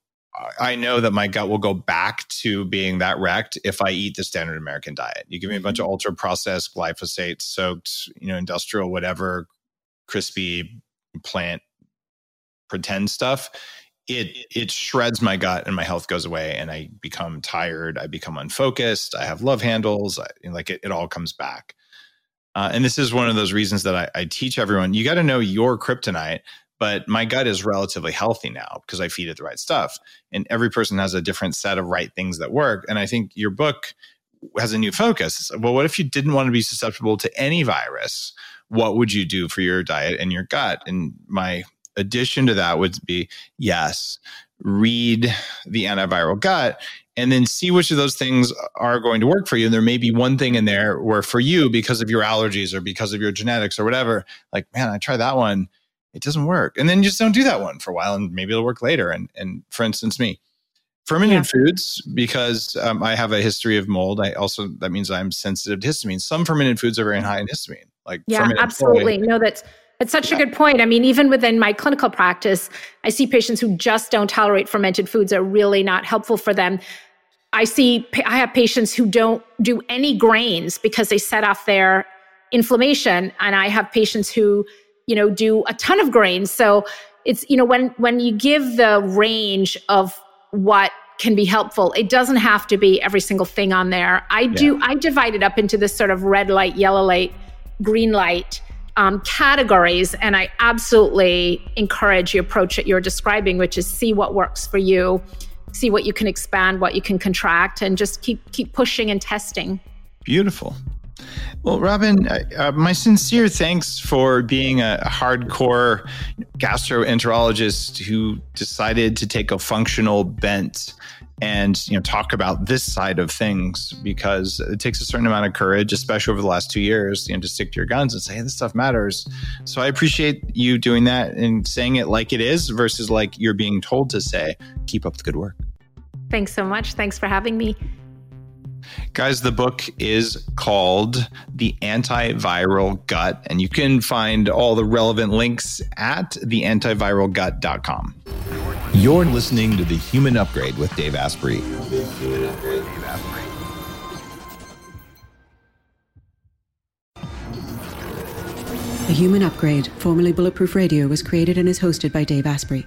I know that my gut will go back to being that wrecked if I eat the standard American diet. You give me a bunch of mm-hmm. ultra processed, glyphosate soaked, you know, industrial, whatever, crispy plant pretend stuff. It it shreds my gut and my health goes away and I become tired. I become unfocused. I have love handles. I, like it, it all comes back. Uh, and this is one of those reasons that I, I teach everyone. You got to know your kryptonite but my gut is relatively healthy now because I feed it the right stuff. And every person has a different set of right things that work. And I think your book has a new focus. Well, what if you didn't want to be susceptible to any virus? What would you do for your diet and your gut? And my addition to that would be yes, read the antiviral gut and then see which of those things are going to work for you. And there may be one thing in there where for you, because of your allergies or because of your genetics or whatever, like, man, I tried that one it doesn't work. And then just don't do that one for a while and maybe it'll work later. And, and for instance, me, fermented yeah. foods, because um, I have a history of mold, I also, that means I'm sensitive to histamine. Some fermented foods are very high in histamine. Like yeah, absolutely. Soy. No, that's, that's such yeah. a good point. I mean, even within my clinical practice, I see patients who just don't tolerate fermented foods are really not helpful for them. I see, I have patients who don't do any grains because they set off their inflammation. And I have patients who you know, do a ton of grains. So it's, you know, when when you give the range of what can be helpful, it doesn't have to be every single thing on there. I do I divide it up into this sort of red light, yellow light, green light um, categories. And I absolutely encourage the approach that you're describing, which is see what works for you, see what you can expand, what you can contract, and just keep keep pushing and testing. Beautiful. Well, Robynne, uh, my sincere thanks for being a hardcore gastroenterologist who decided to take a functional bent and you know talk about this side of things because it takes a certain amount of courage especially over the last two years you know to stick to your guns and say hey, this stuff matters. So i appreciate you doing that and saying it like it is versus like you're being told to say keep up the good work. Thanks so much. Thanks for having me Guys, the book is called The Antiviral Gut, and you can find all the relevant links at theantiviralgut.com. You're listening to The Human Upgrade with Dave Asprey. The Human Upgrade, formerly Bulletproof Radio, was created and is hosted by Dave Asprey.